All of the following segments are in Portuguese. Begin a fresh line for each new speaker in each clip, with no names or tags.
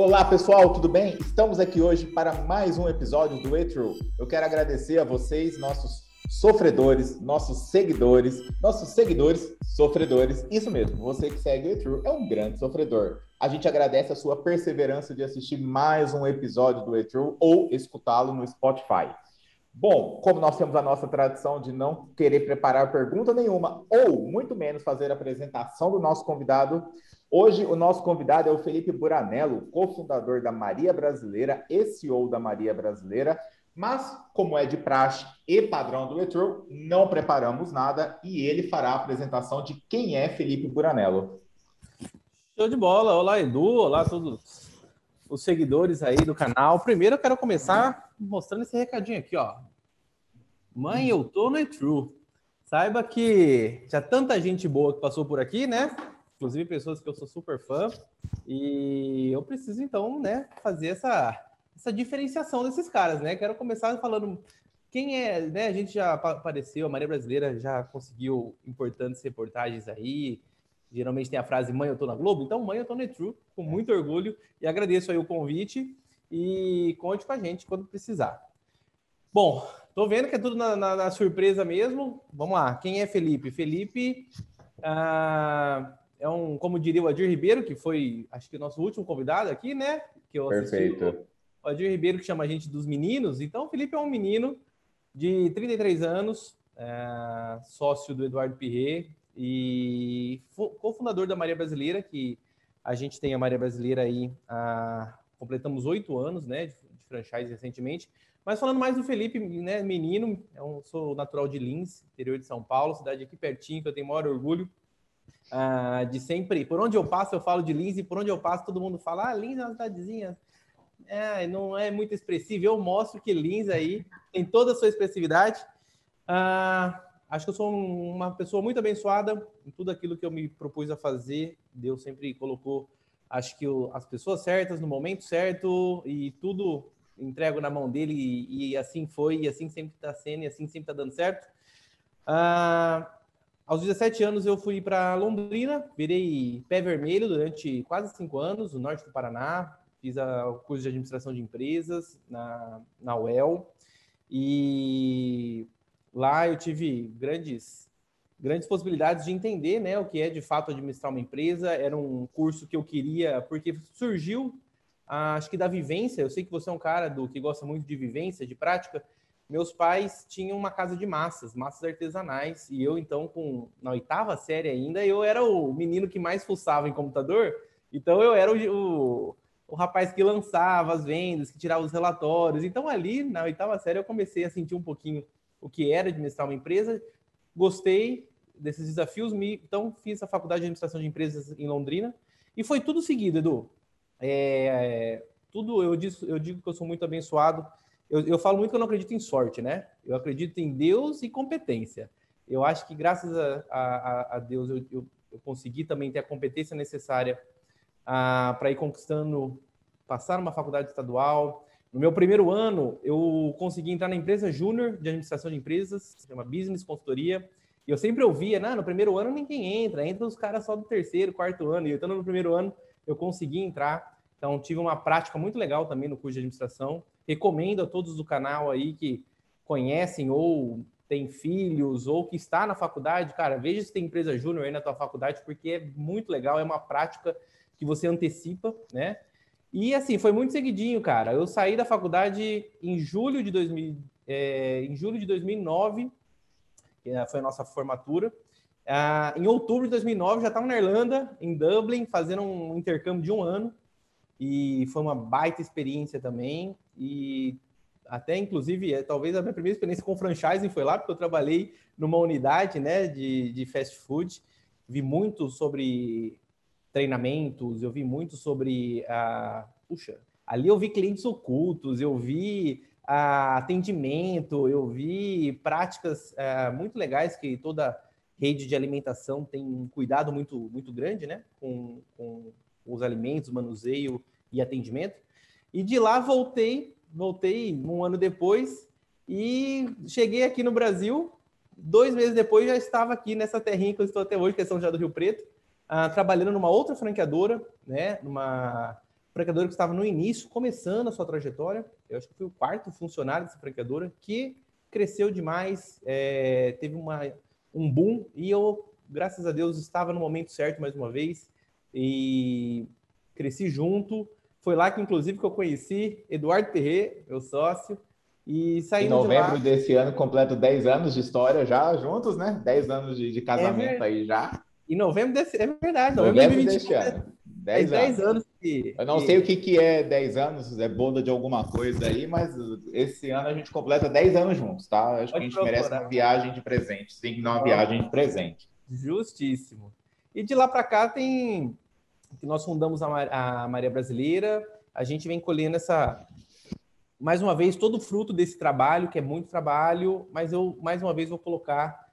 Olá pessoal, tudo bem? Estamos aqui hoje para mais um episódio do E-True. Eu quero agradecer a vocês, nossos sofredores, nossos seguidores, nossos seguidores sofredores. Isso mesmo, você que segue o E-True é um grande sofredor. A gente agradece a sua perseverança de assistir mais um episódio do E-True ou escutá-lo no Spotify. Bom, como nós temos a nossa tradição de não querer preparar pergunta nenhuma, ou muito menos fazer a apresentação do nosso convidado, hoje o nosso convidado é o Felipe Buranello, cofundador da Maria Brasileira e CEO da Maria Brasileira. Mas, como é de praxe e padrão do Retro, não preparamos nada e ele fará a apresentação de quem é Felipe Buranello.
Show de bola! Olá, Edu! Olá todos os seguidores aí do canal. Primeiro eu quero começar mostrando esse recadinho aqui, ó. Mãe, eu tô no True. Saiba que já tanta gente boa que passou por aqui, né? Inclusive pessoas que eu sou super fã. E eu preciso, então, né, fazer essa, essa diferenciação desses caras, né? Quero começar falando quem é, né? A gente já apareceu, a Maria Brasileira já conseguiu importantes reportagens aí. Geralmente tem a frase mãe, eu tô na Globo. Então, mãe, eu tô no True, com muito orgulho. E agradeço aí o convite. E conte com a gente quando precisar. Bom, Tô vendo que é tudo na, na, na, surpresa mesmo. Vamos lá. Quem é Felipe? Felipe ah, é um, como diria o Adir Ribeiro, que foi, acho que o nosso último convidado aqui, né? Que
eu Perfeito.
O Adir Ribeiro que chama a gente dos meninos. Então, o Felipe é um menino de 33 anos, é, sócio do Eduardo Pirret e cofundador da Maria Brasileira, que a gente tem a Maria Brasileira aí, ah, completamos oito anos, né, de, de franchise recentemente. Mas falando mais do Felipe, né, menino, eu sou natural de Lins, interior de São Paulo, cidade aqui pertinho, que eu tenho maior orgulho uh, de sempre. Por onde eu passo, eu falo de Lins, e por onde eu passo, todo mundo fala, ah, Lins é uma cidadezinha. É, não é muito expressivo. Eu mostro que Lins aí tem toda a sua expressividade. Uh, acho que eu sou uma pessoa muito abençoada em tudo aquilo que eu me propus a fazer. Deus sempre colocou, acho que as pessoas certas no momento certo e tudo entrego na mão dele e, e assim foi, e assim sempre está sendo, e assim sempre está dando certo. Ah, aos 17 anos eu fui para Londrina, virei pé vermelho durante quase cinco anos, no norte do Paraná, fiz a, o curso de administração de empresas na, na UEL, e lá eu tive grandes grandes possibilidades de entender né, o que é de fato administrar uma empresa. Era um curso que eu queria, porque surgiu acho que da vivência. Eu sei que você é um cara do que gosta muito de vivência, de prática. Meus pais tinham uma casa de massas, massas artesanais, e eu então com na oitava série ainda, eu era o menino que mais fuçava em computador. Então eu era o, o, o rapaz que lançava as vendas, que tirava os relatórios. Então ali na oitava série eu comecei a sentir um pouquinho o que era administrar uma empresa. Gostei desses desafios, então fiz a faculdade de administração de empresas em Londrina e foi tudo seguido, Edu. É, tudo eu, eu digo que eu sou muito abençoado. Eu, eu falo muito que eu não acredito em sorte, né? Eu acredito em Deus e competência. Eu acho que graças a, a, a Deus eu, eu, eu, consegui também ter a competência necessária ah, para ir conquistando, passar numa faculdade estadual. No meu primeiro ano, eu consegui entrar na empresa júnior de administração de empresas, chama Business Consultoria. E eu sempre ouvia, nah, no primeiro ano ninguém entra, entra os caras só do terceiro, quarto ano. E eu estando no primeiro ano, eu consegui entrar. Então, tive uma prática muito legal também no curso de administração. Recomendo a todos do canal aí que conhecem ou têm filhos ou que está na faculdade, cara, veja se tem empresa júnior aí na tua faculdade, porque é muito legal, é uma prática que você antecipa, né? E assim, foi muito seguidinho, cara. Eu saí da faculdade em julho de 2000, é, em julho de 2009, que foi a nossa formatura. Ah, em outubro de 2009, já estava na Irlanda, em Dublin, fazendo um intercâmbio de um ano. E foi uma baita experiência também. E até, inclusive, é, talvez a minha primeira experiência com franchising foi lá, porque eu trabalhei numa unidade né, de, de fast food. Vi muito sobre treinamentos, eu vi muito sobre. a puxa, ali eu vi clientes ocultos, eu vi atendimento, eu vi práticas uh, muito legais que toda rede de alimentação tem um cuidado muito, muito grande né, com, com os alimentos, manuseio e atendimento. E de lá voltei, voltei um ano depois e cheguei aqui no Brasil. Dois meses depois já estava aqui nessa terrinha que eu estou até hoje, que é São José do Rio Preto, uh, trabalhando numa outra franqueadora, né, numa franqueadora que estava no início, começando a sua trajetória. Eu acho que fui o quarto funcionário dessa franqueadora, que cresceu demais, é, teve uma, um boom, e eu, graças a Deus, estava no momento certo mais uma vez, e cresci junto. Foi lá que, inclusive, que eu conheci Eduardo Terré, meu sócio, e saindo
Em novembro de desse ano, completo 10 anos de história já juntos, né? 10 anos de, de casamento é aí já.
Em novembro desse... É verdade,
novembro, novembro desse ano. 10 anos. 10 anos
que,
Eu não
que...
sei o que, que é 10 anos, é boda de alguma coisa aí, mas esse ano a gente completa 10 anos juntos, tá? Acho Pode que a gente procurar. merece uma viagem de presente, sim, não uma viagem de presente.
Justíssimo. E de lá para cá tem que nós fundamos a, Maria Brasileira, a gente vem colhendo essa mais uma vez, todo o fruto desse trabalho, que é muito trabalho, mas eu, mais uma vez, vou colocar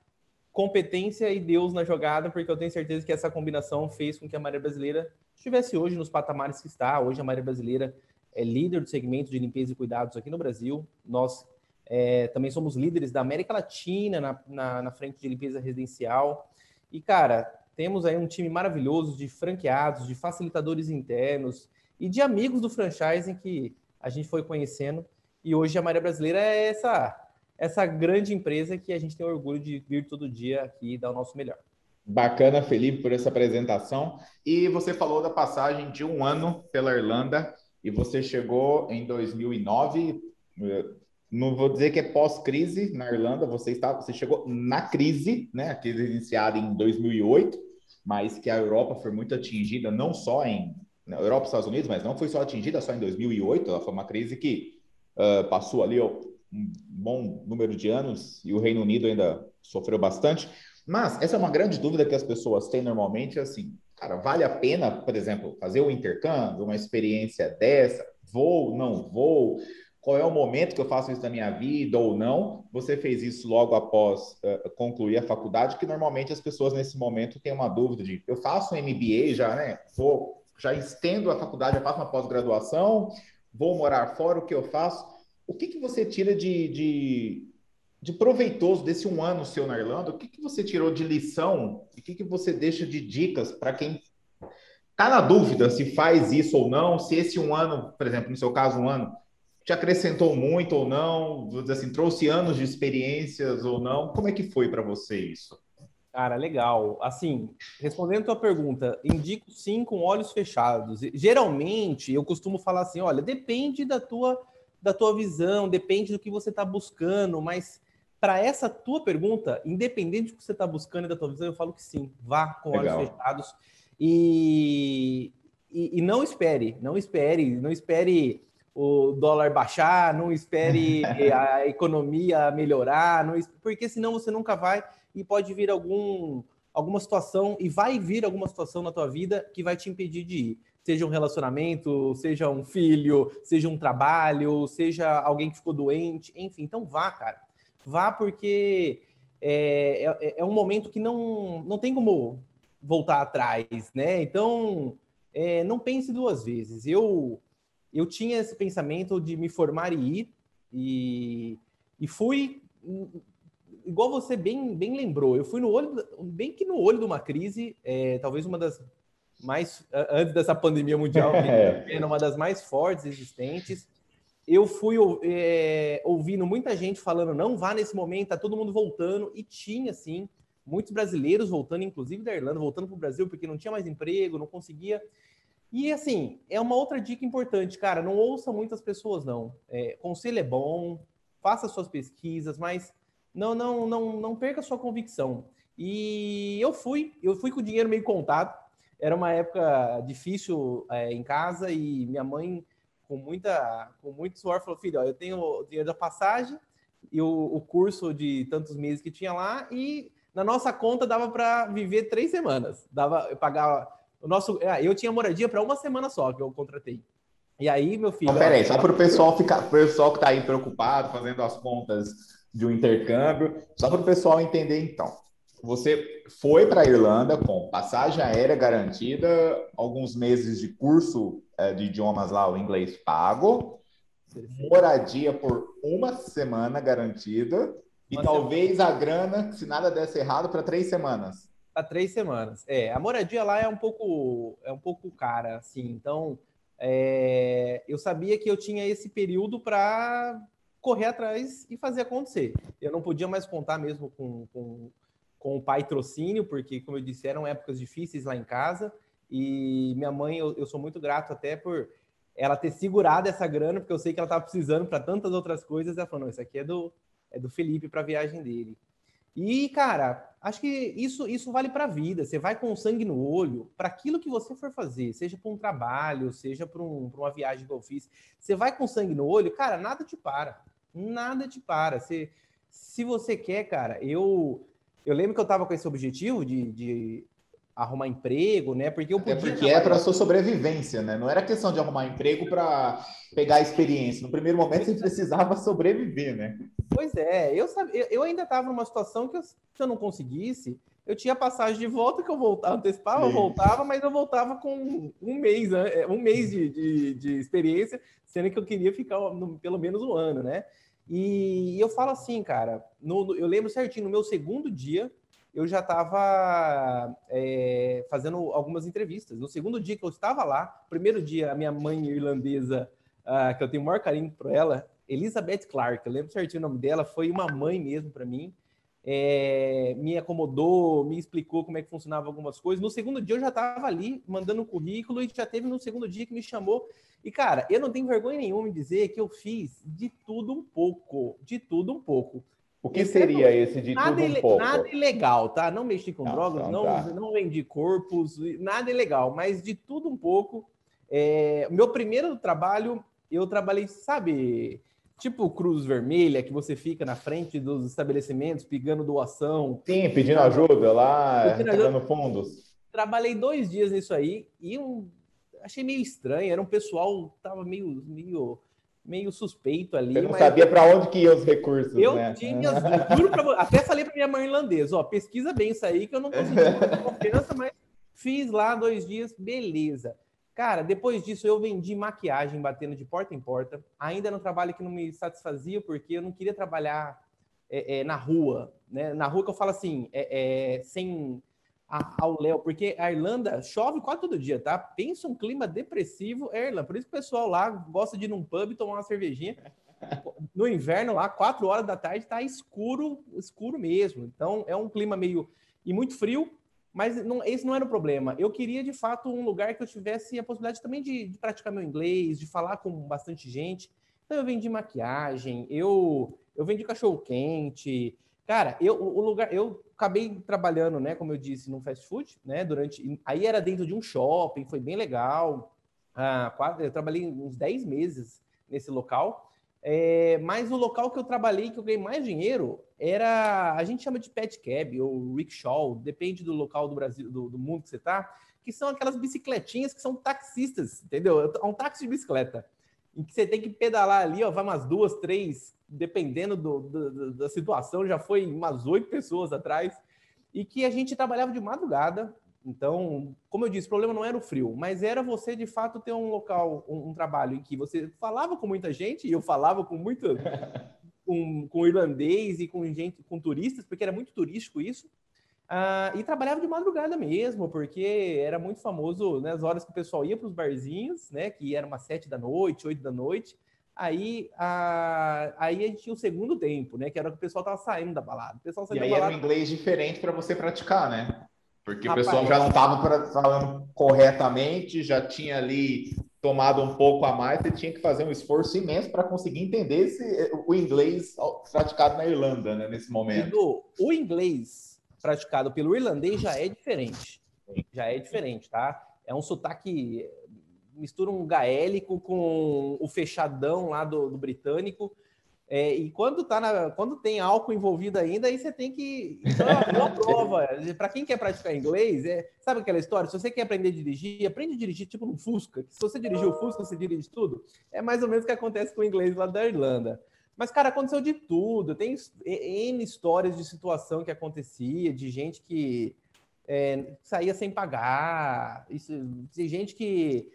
competência e Deus na jogada, porque eu tenho certeza que essa combinação fez com que a Maria Brasileira estivesse hoje nos patamares que está. Hoje a Maria Brasileira é líder do segmento de limpeza e cuidados aqui no Brasil. Nós é, também somos líderes da América Latina na, na, na frente de limpeza residencial. E, cara, temos aí um time maravilhoso de franqueados, de facilitadores internos e de amigos do franchising que a gente foi conhecendo. E hoje a Maria Brasileira é essa, essa grande empresa que a gente tem orgulho de vir todo dia aqui e dar o nosso melhor.
Bacana, Felipe, por essa apresentação. E você falou da passagem de um ano pela Irlanda e você chegou em 2009. Eh, não vou dizer que é pós-crise na Irlanda, você, está, você chegou na crise, né? A crise iniciada em 2008, mas que a Europa foi muito atingida, não só em na Europa e Estados Unidos, mas não foi só atingida só em 2008, ela foi uma crise que uh, passou ali um bom número de anos e o Reino Unido ainda sofreu bastante. Mas essa é uma grande dúvida que as pessoas têm normalmente, assim, cara, vale a pena, por exemplo, fazer um intercâmbio, uma experiência dessa? Vou, não vou? Qual é o momento que eu faço isso na minha vida ou não? Você fez isso logo após uh, concluir a faculdade, que normalmente as pessoas nesse momento têm uma dúvida de, eu faço um MBA já, né? Vou já estendo a faculdade, já faço uma pós-graduação, vou morar fora, o que eu faço? O que, que você tira de, de, de proveitoso desse um ano seu na Irlanda? O que, que você tirou de lição? O que, que você deixa de dicas para quem está na dúvida se faz isso ou não? Se esse um ano, por exemplo, no seu caso, um ano, te acrescentou muito ou não? Assim, trouxe anos de experiências ou não? Como é que foi para você isso?
Cara, legal. Assim, respondendo a tua pergunta, indico sim com olhos fechados. Geralmente, eu costumo falar assim, olha, depende da tua da tua visão, depende do que você está buscando, mas para essa tua pergunta, independente do que você está buscando e da tua visão, eu falo que sim, vá com legal. olhos fechados e, e, e não espere, não espere, não espere o dólar baixar, não espere a economia melhorar, não, porque senão você nunca vai e pode vir algum, alguma situação, e vai vir alguma situação na tua vida que vai te impedir de ir. Seja um relacionamento, seja um filho, seja um trabalho, seja alguém que ficou doente, enfim. Então vá, cara. Vá porque é, é, é um momento que não, não tem como voltar atrás, né? Então, é, não pense duas vezes. Eu, eu tinha esse pensamento de me formar e ir, e, e fui igual você bem, bem lembrou, eu fui no olho, bem que no olho de uma crise, é, talvez uma das mais, antes dessa pandemia mundial, é. uma das mais fortes existentes. Eu fui é, ouvindo muita gente falando, não vá nesse momento, tá todo mundo voltando, e tinha, sim, muitos brasileiros voltando, inclusive da Irlanda, voltando para o Brasil, porque não tinha mais emprego, não conseguia. E assim, é uma outra dica importante, cara, não ouça muitas pessoas, não. É, conselho é bom, faça suas pesquisas, mas não, não, não, não perca sua convicção. E eu fui, eu fui com o dinheiro meio contado. Era uma época difícil é, em casa e minha mãe, com muita, com muito suor, falou: filho, ó, eu tenho o dinheiro da passagem e o, o curso de tantos meses que tinha lá e na nossa conta dava para viver três semanas. Dava, eu pagava o nosso, é, eu tinha moradia para uma semana só que eu contratei. E aí, meu filho.
Não, peraí, só para o pessoal ficar, pessoal que está aí preocupado, fazendo as contas de um intercâmbio. Só para o pessoal entender, então. Você foi para a Irlanda com passagem aérea garantida, alguns meses de curso é, de idiomas lá, o inglês pago, moradia por uma semana garantida e talvez semana. a grana, se nada desse errado, para três semanas.
Para três semanas. É, a moradia lá é um pouco é um pouco cara, assim. Então, é, eu sabia que eu tinha esse período para correr atrás e fazer acontecer. Eu não podia mais contar mesmo com, com, com o pai trocínio, porque, como eu disse, eram épocas difíceis lá em casa. E minha mãe, eu, eu sou muito grato até por ela ter segurado essa grana, porque eu sei que ela estava precisando para tantas outras coisas. Ela falou: não, isso aqui é do, é do Felipe para a viagem dele. E, cara, acho que isso, isso vale para a vida. Você vai com sangue no olho para aquilo que você for fazer, seja para um trabalho, seja para um, uma viagem que eu fiz. Você vai com sangue no olho, cara, nada te para. Nada te para. Você, se você quer, cara, eu, eu lembro que eu estava com esse objetivo de, de arrumar emprego, né? Porque eu
podia. É porque é para sua sobrevivência, né? Não era questão de arrumar emprego para pegar experiência. No primeiro momento você precisava sobreviver, né?
Pois é, eu, eu ainda estava numa situação que eu, se eu não conseguisse, eu tinha passagem de volta que eu voltava, antecipava, eu voltava, mas eu voltava com um mês? É, um mês de, de, de experiência, sendo que eu queria ficar no, pelo menos um ano, né? E eu falo assim, cara, no, eu lembro certinho, no meu segundo dia, eu já estava é, fazendo algumas entrevistas. No segundo dia que eu estava lá, primeiro dia, a minha mãe irlandesa, uh, que eu tenho o maior carinho por ela, Elizabeth Clark, eu lembro certinho o nome dela, foi uma mãe mesmo para mim. É, me acomodou, me explicou como é que funcionava algumas coisas. No segundo dia eu já estava ali mandando um currículo e já teve no segundo dia que me chamou. E cara, eu não tenho vergonha nenhuma em dizer que eu fiz de tudo um pouco, de tudo um pouco.
O que seria esse de
nada
tudo um pouco?
Nada ilegal, tá? Não mexi com não, drogas, não, tá. não vendi corpos, nada ilegal, mas de tudo um pouco. É, meu primeiro trabalho, eu trabalhei, sabe, tipo Cruz Vermelha, que você fica na frente dos estabelecimentos pegando doação.
Sim, pedindo ajuda lá, pegando fundos.
Trabalhei dois dias nisso aí e um, achei meio estranho. Era um pessoal, tava meio, meio meio suspeito ali.
Você não sabia para onde que iam os recursos,
eu
né?
tinha, juro pra, até falei para minha mãe irlandesa, ó, pesquisa bem isso aí que eu não consegui confiança, mas fiz lá dois dias, beleza. Cara, depois disso eu vendi maquiagem batendo de porta em porta, ainda no trabalho que não me satisfazia, porque eu não queria trabalhar é, é, na rua, né? Na rua que eu falo assim, é, é ao Léo, porque a Irlanda chove quase todo dia, tá? Pensa um clima depressivo, é Irlanda. Por isso que o pessoal lá gosta de ir num pub tomar uma cervejinha. No inverno, lá, quatro horas da tarde, tá escuro, escuro mesmo. Então, é um clima meio. e muito frio, mas não, esse não era o problema. Eu queria, de fato, um lugar que eu tivesse a possibilidade também de, de praticar meu inglês, de falar com bastante gente. Então, eu vendi maquiagem, eu, eu vendi cachorro quente. Cara, eu, o lugar, eu acabei trabalhando, né, como eu disse, num fast food, né, durante, aí era dentro de um shopping, foi bem legal, ah, quase, eu trabalhei uns 10 meses nesse local, é, mas o local que eu trabalhei, que eu ganhei mais dinheiro, era, a gente chama de pet cab, ou rickshaw, depende do local do Brasil, do, do mundo que você tá, que são aquelas bicicletinhas que são taxistas, entendeu? É um táxi de bicicleta, em que você tem que pedalar ali, ó, vai umas duas, três, dependendo do, do, da situação, já foi umas oito pessoas atrás, e que a gente trabalhava de madrugada. Então, como eu disse, o problema não era o frio, mas era você de fato ter um local, um, um trabalho em que você falava com muita gente, e eu falava com muito com, com irlandês e com gente, com turistas, porque era muito turístico isso. Uh, e trabalhava de madrugada mesmo, porque era muito famoso nas né, horas que o pessoal ia para os barzinhos, né? Que era umas sete da noite, oito da noite, Aí, a, aí a gente tinha o segundo tempo, né? Que era que o pessoal tava saindo da balada. O pessoal
e aí balada... era um inglês diferente para você praticar, né? Porque Rapaz, o pessoal já não estava falando corretamente, já tinha ali tomado um pouco a mais, você tinha que fazer um esforço imenso para conseguir entender esse, o inglês praticado na Irlanda, né, nesse momento.
Edu, o inglês praticado pelo irlandês já é diferente. Já é diferente, tá? É um sotaque mistura um gaélico com o fechadão lá do, do britânico. É, e quando, tá na, quando tem álcool envolvido ainda, aí você tem que. Então, é uma prova. Para quem quer praticar inglês, é, sabe aquela história? Se você quer aprender a dirigir, aprende a dirigir tipo no Fusca. Se você dirigir o Fusca, você dirige tudo. É mais ou menos o que acontece com o inglês lá da Irlanda. Mas, cara, aconteceu de tudo. Tem N histórias de situação que acontecia, de gente que é, saía sem pagar, isso, de gente que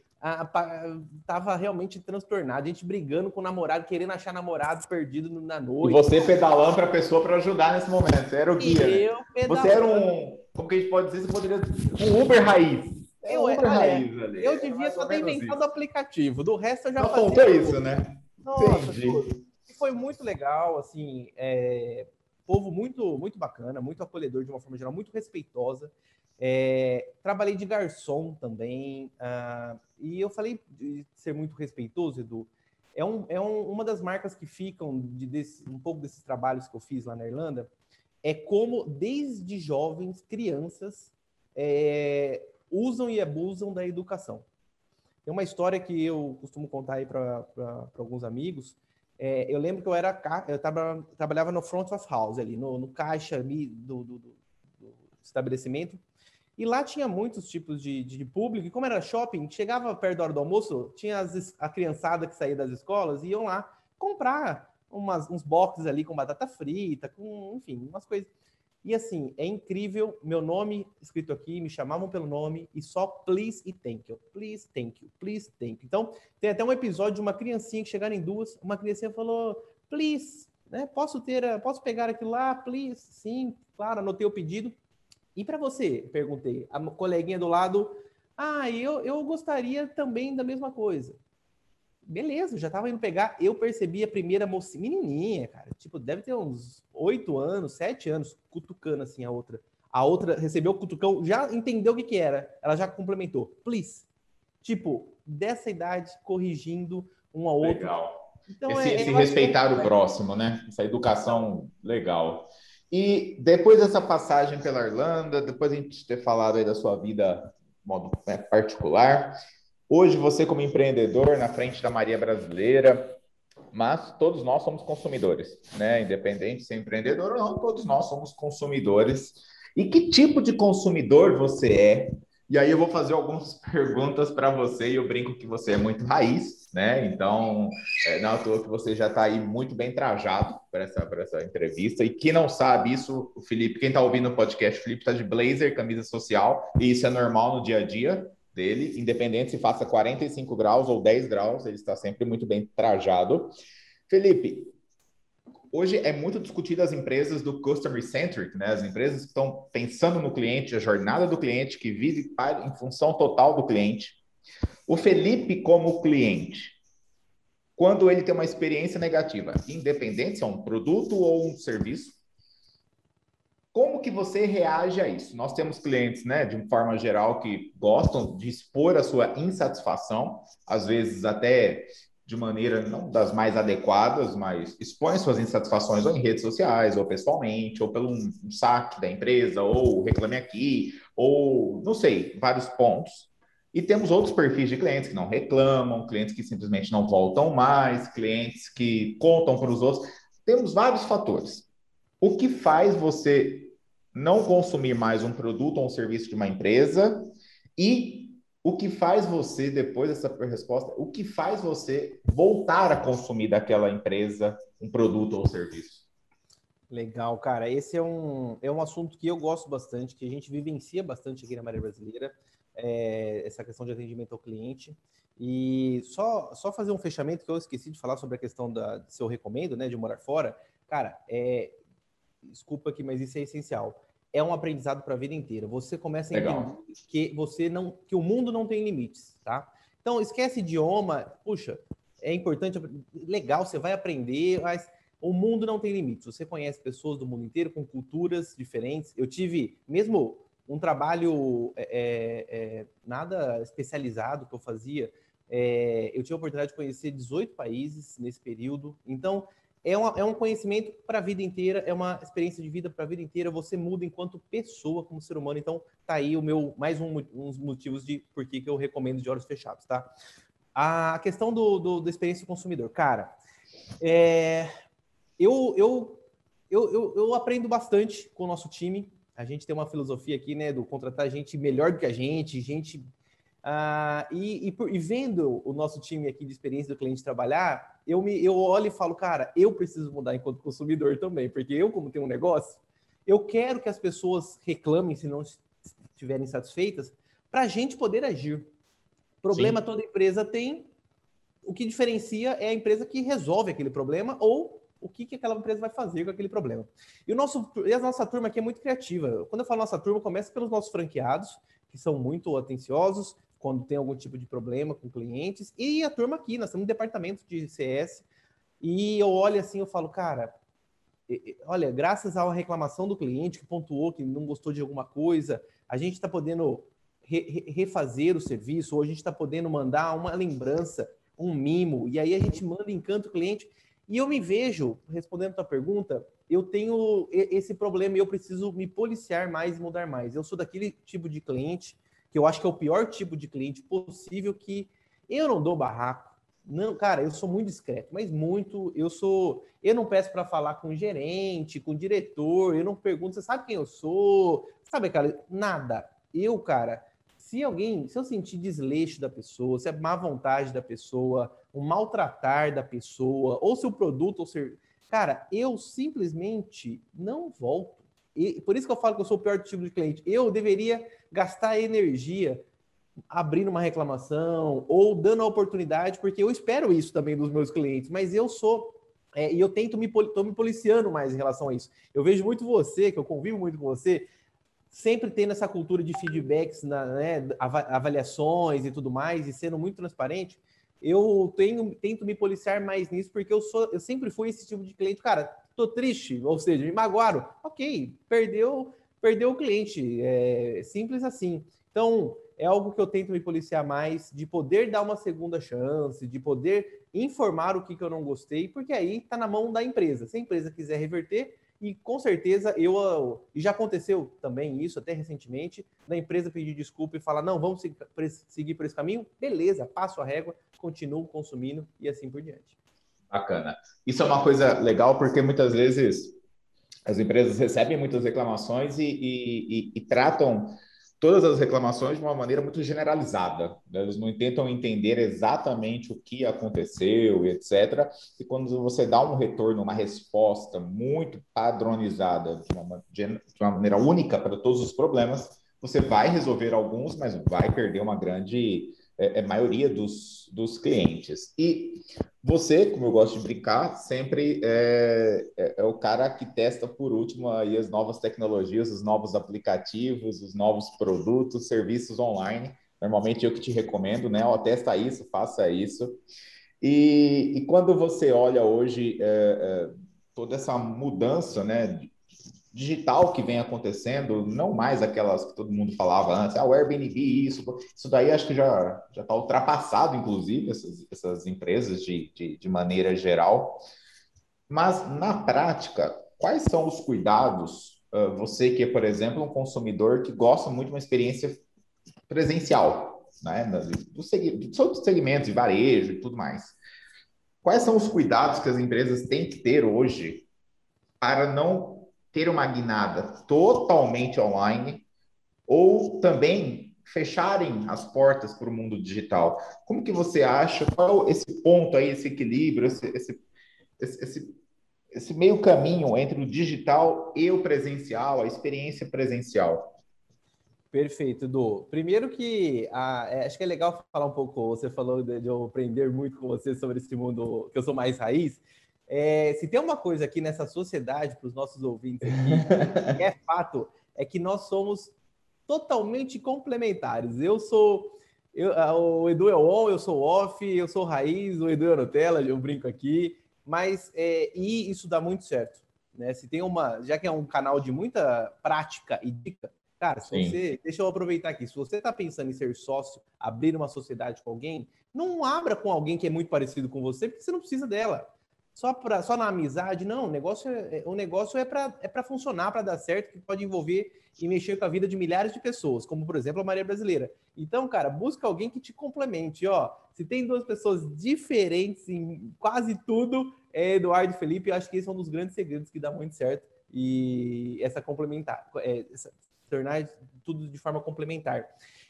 tava realmente transtornado, gente brigando com o namorado, querendo achar namorado perdido na noite.
E você pedalando para a pessoa para ajudar nesse momento, você era o guia. Né? Você era um, como que a gente pode dizer, você poderia um Uber raiz.
É eu, olha, raiz ali. Eu devia é só ter inventado o aplicativo. Do resto eu já
Não faltou isso, né?
Nossa, Entendi. Foi muito legal, assim, é, povo muito, muito bacana, muito acolhedor de uma forma geral, muito respeitosa. É, trabalhei de garçom também, uh, e eu falei de ser muito respeitoso, Edu. É, um, é um, uma das marcas que ficam de desse, um pouco desses trabalhos que eu fiz lá na Irlanda, é como desde jovens, crianças, é, usam e abusam da educação. Tem uma história que eu costumo contar aí para alguns amigos. É, eu lembro que eu era eu trabalhava no front of house ali, no, no caixa do, do, do, estabelecimento. E lá tinha muitos tipos de, de, público. E como era shopping, chegava perto da hora do almoço, tinha as, a criançada que saía das escolas e iam lá comprar umas, uns boxes ali com batata frita, com, enfim, umas coisas. E assim, é incrível, meu nome escrito aqui, me chamavam pelo nome e só please e thank you, please, thank you, please, thank you. Então, tem até um episódio de uma criancinha que chegaram em duas, uma criancinha falou, please, né, posso ter, posso pegar aquilo lá, please? Sim, claro, anotei o pedido. E para você? Perguntei. A coleguinha do lado, ah, eu, eu gostaria também da mesma coisa beleza, já tava indo pegar. Eu percebi a primeira mocinha, menininha, cara. Tipo, deve ter uns oito anos, sete anos, cutucando assim a outra. A outra recebeu o cutucão, já entendeu o que que era. Ela já complementou. Please. Tipo, dessa idade, corrigindo um ao outro.
Legal. Então, esse, é, esse respeitar o próximo, né? Essa educação legal. E depois dessa passagem pela Irlanda, depois a gente ter falado aí da sua vida de modo né, particular, Hoje você como empreendedor na frente da Maria Brasileira, mas todos nós somos consumidores, né? Independente de ser empreendedor ou não, todos nós somos consumidores. E que tipo de consumidor você é? E aí eu vou fazer algumas perguntas para você e eu brinco que você é muito raiz, né? Então, é, não é à toa que você já está aí muito bem trajado para essa, essa entrevista. E quem não sabe isso, o Felipe, quem está ouvindo o podcast, o Felipe está de blazer, camisa social, e isso é normal no dia a dia dele, independente se faça 45 graus ou 10 graus, ele está sempre muito bem trajado. Felipe, hoje é muito discutido as empresas do customer centric, né? As empresas que estão pensando no cliente, a jornada do cliente, que vive em função total do cliente. O Felipe como cliente, quando ele tem uma experiência negativa, independente se é um produto ou um serviço, como que você reage a isso? Nós temos clientes, né, de forma geral, que gostam de expor a sua insatisfação, às vezes até de maneira não das mais adequadas, mas expõem suas insatisfações ou em redes sociais, ou pessoalmente, ou pelo um saque da empresa, ou reclame aqui, ou não sei, vários pontos. E temos outros perfis de clientes que não reclamam, clientes que simplesmente não voltam mais, clientes que contam para os outros. Temos vários fatores. O que faz você não consumir mais um produto ou um serviço de uma empresa? E o que faz você, depois dessa resposta, o que faz você voltar a consumir daquela empresa um produto ou serviço?
Legal, cara. Esse é um, é um assunto que eu gosto bastante, que a gente vivencia bastante aqui na Maria Brasileira, é, essa questão de atendimento ao cliente. E só, só fazer um fechamento que eu esqueci de falar sobre a questão da, se eu recomendo, né, de morar fora. Cara, é, desculpa aqui, mas isso é essencial. É um aprendizado para a vida inteira. Você começa a Legal. entender que você não, que o mundo não tem limites, tá? Então esquece idioma, puxa, é importante, legal, você vai aprender, mas o mundo não tem limites. Você conhece pessoas do mundo inteiro com culturas diferentes. Eu tive mesmo um trabalho é, é, é nada especializado que eu fazia. É, eu tive a oportunidade de conhecer 18 países nesse período. Então, é, uma, é um conhecimento para a vida inteira, é uma experiência de vida para a vida inteira. Você muda enquanto pessoa, como ser humano. Então, tá aí o meu mais um uns motivos de por que eu recomendo de olhos fechados, tá? A questão do, do da experiência do consumidor, cara, é, eu, eu, eu, eu, eu aprendo bastante com o nosso time. A gente tem uma filosofia aqui, né, do contratar gente melhor do que a gente, gente ah, e, e, e, vendo o nosso time aqui de experiência do cliente trabalhar, eu, me, eu olho e falo, cara, eu preciso mudar enquanto consumidor também, porque eu, como tenho um negócio, eu quero que as pessoas reclamem se não estiverem satisfeitas, para a gente poder agir. Problema Sim. toda empresa tem, o que diferencia é a empresa que resolve aquele problema ou o que, que aquela empresa vai fazer com aquele problema. E, o nosso, e a nossa turma aqui é muito criativa. Quando eu falo nossa turma, começa pelos nossos franqueados, que são muito atenciosos quando tem algum tipo de problema com clientes. E a turma aqui, nós temos um departamento de CS, e eu olho assim, eu falo, cara, olha, graças à reclamação do cliente que pontuou que não gostou de alguma coisa, a gente está podendo re refazer o serviço, ou a gente está podendo mandar uma lembrança, um mimo, e aí a gente manda encanto o cliente. E eu me vejo, respondendo a tua pergunta, eu tenho esse problema e eu preciso me policiar mais e mudar mais. Eu sou daquele tipo de cliente que eu acho que é o pior tipo de cliente possível que eu não dou barraco. Não, cara, eu sou muito discreto, mas muito. Eu sou. Eu não peço para falar com gerente, com diretor, eu não pergunto, você sabe quem eu sou? Sabe, cara, nada. Eu, cara, se alguém, se eu sentir desleixo da pessoa, se é má vontade da pessoa, o maltratar da pessoa, ou se o produto ou ser, cara, eu simplesmente não volto. E por isso que eu falo que eu sou o pior tipo de cliente. Eu deveria gastar energia abrindo uma reclamação ou dando a oportunidade, porque eu espero isso também dos meus clientes, mas eu sou é, e eu tento me, tô me policiando mais em relação a isso. Eu vejo muito você, que eu convivo muito com você, sempre tendo essa cultura de feedbacks, na, né, avaliações e tudo mais, e sendo muito transparente. Eu tenho, tento me policiar mais nisso, porque eu sou, eu sempre fui esse tipo de cliente, cara, tô triste, ou seja, me magoaram, ok, perdeu, perdeu o cliente, é simples assim. Então, é algo que eu tento me policiar mais, de poder dar uma segunda chance, de poder informar o que, que eu não gostei, porque aí está na mão da empresa. Se a empresa quiser reverter, e com certeza eu. E já aconteceu também isso, até recentemente, da empresa pedir desculpa e falar: não, vamos seguir por esse caminho, beleza, passo a régua, continuo consumindo e assim por diante.
Bacana. Isso é uma coisa legal porque muitas vezes as empresas recebem muitas reclamações e, e, e, e tratam todas as reclamações de uma maneira muito generalizada. Né? Eles não tentam entender exatamente o que aconteceu, etc. E quando você dá um retorno, uma resposta muito padronizada, de uma, de uma maneira única para todos os problemas, você vai resolver alguns, mas vai perder uma grande é, é maioria dos, dos clientes. E você, como eu gosto de brincar, sempre é, é, é, o cara que testa por último aí as novas tecnologias, os novos aplicativos, os novos produtos, serviços online. Normalmente eu que te recomendo, né? Ó, testa isso, faça isso. E, e quando você olha hoje é, é toda essa mudança, né? Digital que vem acontecendo, não mais aquelas que todo mundo falava antes, ah, o Airbnb, isso, isso daí acho que já já está ultrapassado, inclusive, essas, essas empresas de, de, de maneira geral. Mas, na prática, quais são os cuidados, uh, você que é, por exemplo, um consumidor que gosta muito de uma experiência presencial, né, dos segmentos de varejo e tudo mais. Quais são os cuidados que as empresas têm que ter hoje para não ter uma guinada totalmente online ou também fecharem as portas para o mundo digital. Como que você acha? Qual esse ponto aí, esse equilíbrio, esse, esse, esse, esse meio caminho entre o digital e o presencial, a experiência presencial?
Perfeito, Edu. Primeiro que a, é, acho que é legal falar um pouco, você falou de, de, eu aprender muito com você sobre esse mundo, que eu sou mais raiz, é, se tem uma coisa aqui nessa sociedade, para os nossos ouvintes aqui, que é fato, é que nós somos totalmente complementares. Eu sou. Eu, o Edu é on, eu sou off, eu sou raiz, o Edu é Nutella, eu brinco aqui. Mas, é, e isso dá muito certo. Né? Se tem uma. Já que é um canal de muita prática e dica, cara, se você. Deixa eu aproveitar aqui. Se você está pensando em ser sócio, abrir uma sociedade com alguém, não abra com alguém que é muito parecido com você, porque você não precisa dela só, pra, só na amizade, não. O negócio é, é o negócio é para é funcionar, para dar certo, que pode envolver e mexer com a vida de milhares de pessoas, como por exemplo a Maria Brasileira. Então, cara, busca alguém que te complemente. Ó, se tem duas pessoas diferentes em quase tudo, é Eduardo e Felipe. Eu acho que esse é um dos grandes segredos que dá muito certo e essa complementar, é, essa, tornar tudo de forma complementar.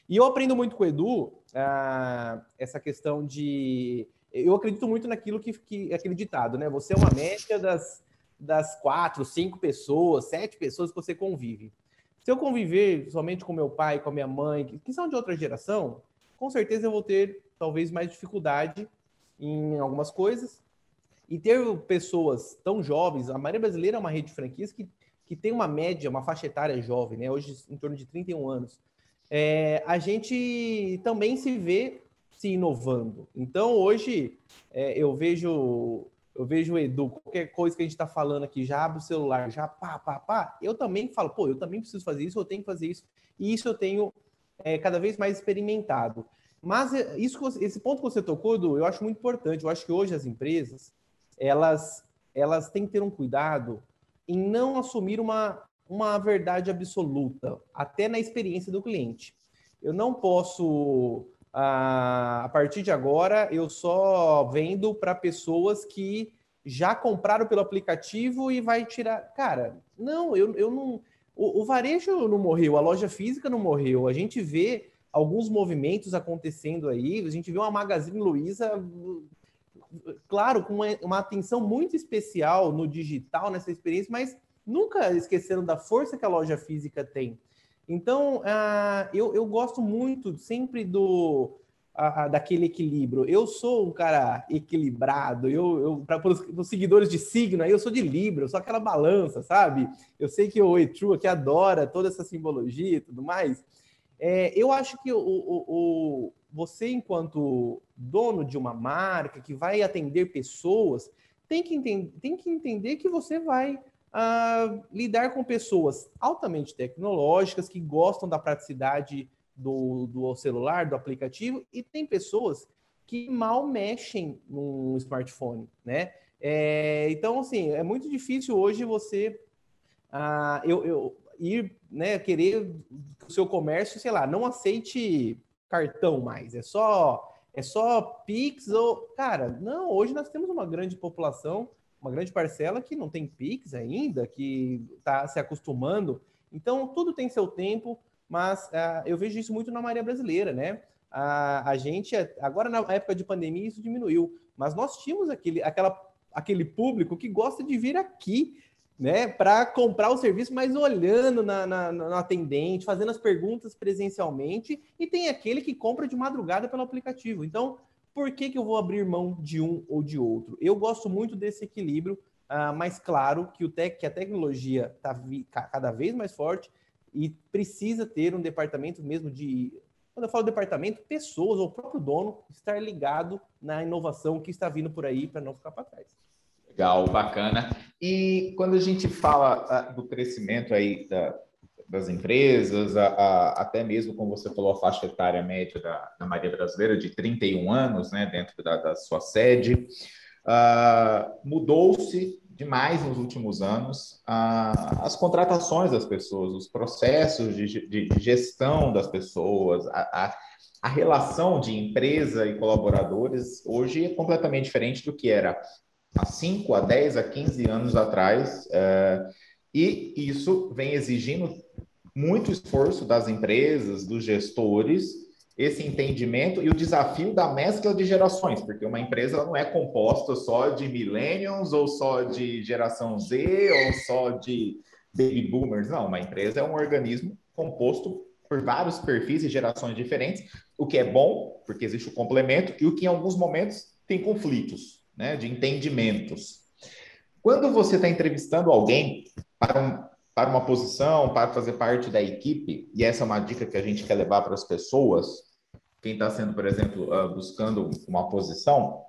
E eu aprendo muito com o Edu ah, essa questão de eu acredito muito naquilo que, que aquele ditado, né? Você é uma média das, das quatro, cinco pessoas, sete pessoas que você convive. Se eu conviver somente com meu pai, com a minha mãe, que, são de outra geração, com certeza eu vou ter talvez mais dificuldade em algumas coisas. E ter pessoas tão jovens, a Maria Brasileira é uma rede de franquias que, que tem uma média, uma faixa etária jovem, né? Hoje em torno de 31 anos. é, a gente também se vê se inovando. Então, hoje, é, eu vejo eu vejo o Edu, qualquer coisa que a gente está falando aqui, já abre o celular, já pá, pá, pá, eu também falo, pô, eu também preciso fazer isso, eu tenho que fazer isso, e isso eu tenho é, cada vez mais experimentado. Mas é, isso, esse ponto que você tocou, Edu, eu acho muito importante. Eu acho que hoje as empresas, elas, elas têm que ter um cuidado em não assumir uma, uma verdade absoluta, até na experiência do cliente. Eu não posso a partir de agora, eu só vendo para pessoas que já compraram pelo aplicativo e vai tirar. Cara, não, eu, eu não. O, o varejo não morreu, a loja física não morreu. A gente vê alguns movimentos acontecendo aí, a gente vê uma Magazine Luiza, claro, com uma, uma atenção muito especial no digital, nessa experiência, mas nunca esquecendo da força que a loja física tem. Então, uh, eu, eu gosto muito sempre do uh, daquele equilíbrio. Eu sou um cara equilibrado, eu, eu para os seguidores de signo, eu sou de Libra, eu sou aquela balança, sabe? Eu sei que o True aqui adora toda essa simbologia e tudo mais. É, eu acho que o, o, o, você, enquanto dono de uma marca que vai atender pessoas, tem que, entender, tem que entender que você vai uh, lidar com pessoas altamente tecnológicas que gostam da praticidade do, do celular, do aplicativo, e tem pessoas que mal mexem no smartphone, né? É, então, assim, é muito difícil hoje você uh, eu, eu, ir, né, querer que o seu comércio, sei lá, não aceite cartão mais, é só é só Pix ou cara, não, hoje nós temos uma grande população uma grande parcela que não tem Pix ainda, que está se acostumando. Então, tudo tem seu tempo, mas uh, eu vejo isso muito na Maria Brasileira, né? A, a gente, agora na época de pandemia, isso diminuiu, mas nós tínhamos aquele, aquela, aquele público que gosta de vir aqui, né, para comprar o serviço, mas olhando na, na, atendente, fazendo as perguntas presencialmente, e tem aquele que compra de madrugada pelo aplicativo. Então, por que, que eu vou abrir mão de um ou de outro? Eu gosto muito desse equilíbrio, uh, mas claro que, o tec, que a tecnologia está cada vez mais forte e precisa ter um departamento mesmo de. Quando eu falo departamento, pessoas ou o próprio dono estar ligado na inovação que está vindo por aí para não ficar para trás.
Legal, bacana. E quando a gente fala uh, do crescimento aí da, das empresas, a, a, até mesmo, como você falou, a faixa etária média da, da Maria Brasileira, de 31 anos, né, dentro da, da sua sede. Uh, Mudou-se demais nos últimos anos uh, as contratações das pessoas, os processos de, de, gestão das pessoas, a, a, a, relação de empresa e colaboradores hoje é completamente diferente do que era há 5, a 10, a 15 anos atrás. Uh, e isso vem exigindo muito esforço das empresas, dos gestores, esse entendimento e o desafio da mescla de gerações, porque uma empresa não é composta só de millennials ou só de geração Z ou só de baby boomers, não, uma empresa é um organismo composto por vários perfis e gerações diferentes, o que é bom, porque existe o complemento, e o que em alguns momentos tem conflitos, né, de entendimentos. Quando você está entrevistando alguém para um, para uma posição, para fazer parte da equipe, e essa é uma dica que a gente quer levar para as pessoas, quem está sendo, por exemplo, uh, buscando uma posição,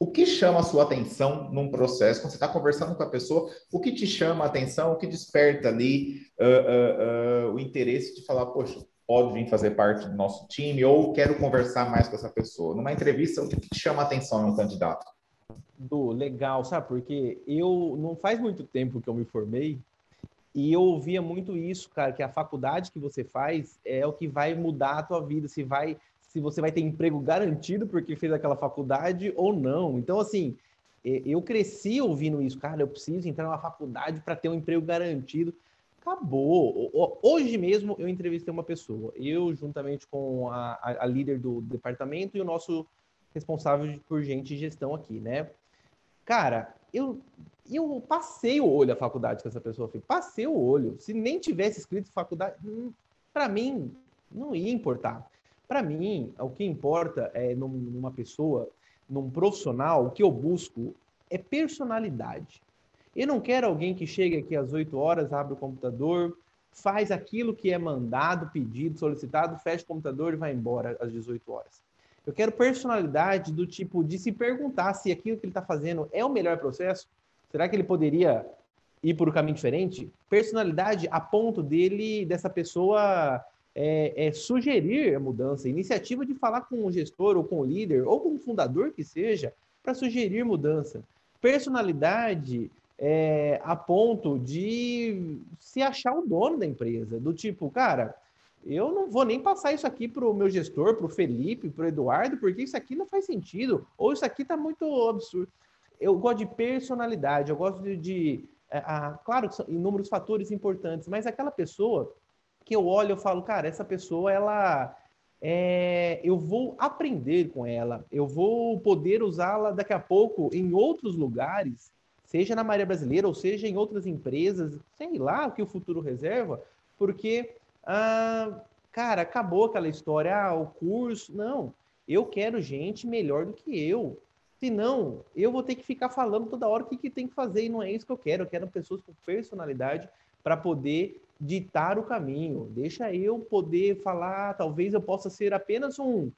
o que chama a sua atenção num processo, quando você está conversando com a pessoa, o que te chama a atenção, o que desperta ali uh, uh, o interesse de falar, poxa, pode vir fazer parte do nosso time, ou quero conversar mais com essa pessoa. Numa entrevista, o que te chama a atenção em um candidato?
Do legal, sabe? Porque eu não faz muito tempo que eu me formei, e eu ouvia muito isso, cara, que a faculdade que você faz é o que vai mudar a tua vida, se vai, se você vai ter emprego garantido porque fez aquela faculdade ou não. Então, assim, eu cresci ouvindo isso, cara, eu preciso entrar numa faculdade para ter um emprego garantido. Acabou. Hoje mesmo eu entrevistei uma pessoa, eu juntamente com a, a líder do departamento e o nosso responsável por gente e gestão aqui, né? Cara, eu eu passei o olho à faculdade que essa pessoa fez. Passei o olho. Se nem tivesse escrito faculdade, hum, para mim, não ia importar. Para mim, o que importa é numa pessoa, num profissional, o que eu busco é personalidade. Eu não quero alguém que chegue aqui às 8 horas, abre o computador, faz aquilo que é mandado, pedido, solicitado, fecha o computador e vai embora às 18 horas. Eu quero personalidade do tipo de se perguntar se aquilo que ele está fazendo é o melhor processo. Será que ele poderia ir por um caminho diferente? Personalidade a ponto dele, dessa pessoa, é, é, sugerir a mudança, iniciativa de falar com o gestor ou com o líder ou com o fundador que seja para sugerir mudança. Personalidade é, a ponto de se achar o dono da empresa, do tipo, cara, eu não vou nem passar isso aqui para o meu gestor, para o Felipe, para o Eduardo, porque isso aqui não faz sentido, ou isso aqui está muito absurdo. Eu gosto de personalidade, eu gosto de, de a, é, a, claro que são inúmeros fatores importantes, mas aquela pessoa que eu olho, eu falo, cara, essa pessoa, ela, é, eu vou aprender com ela, eu vou poder usá-la daqui a pouco em outros lugares seja na Maria Brasileira ou seja em outras empresas, sei lá o que o futuro reserva, porque, ah, cara, acabou aquela história, ah, o curso. Não, eu quero gente melhor do que eu. Senão, eu vou ter que ficar falando toda hora o que, que tem que fazer, e não é isso que eu quero. Eu quero pessoas com personalidade para poder ditar o caminho. Deixa eu poder falar, talvez eu possa ser apenas um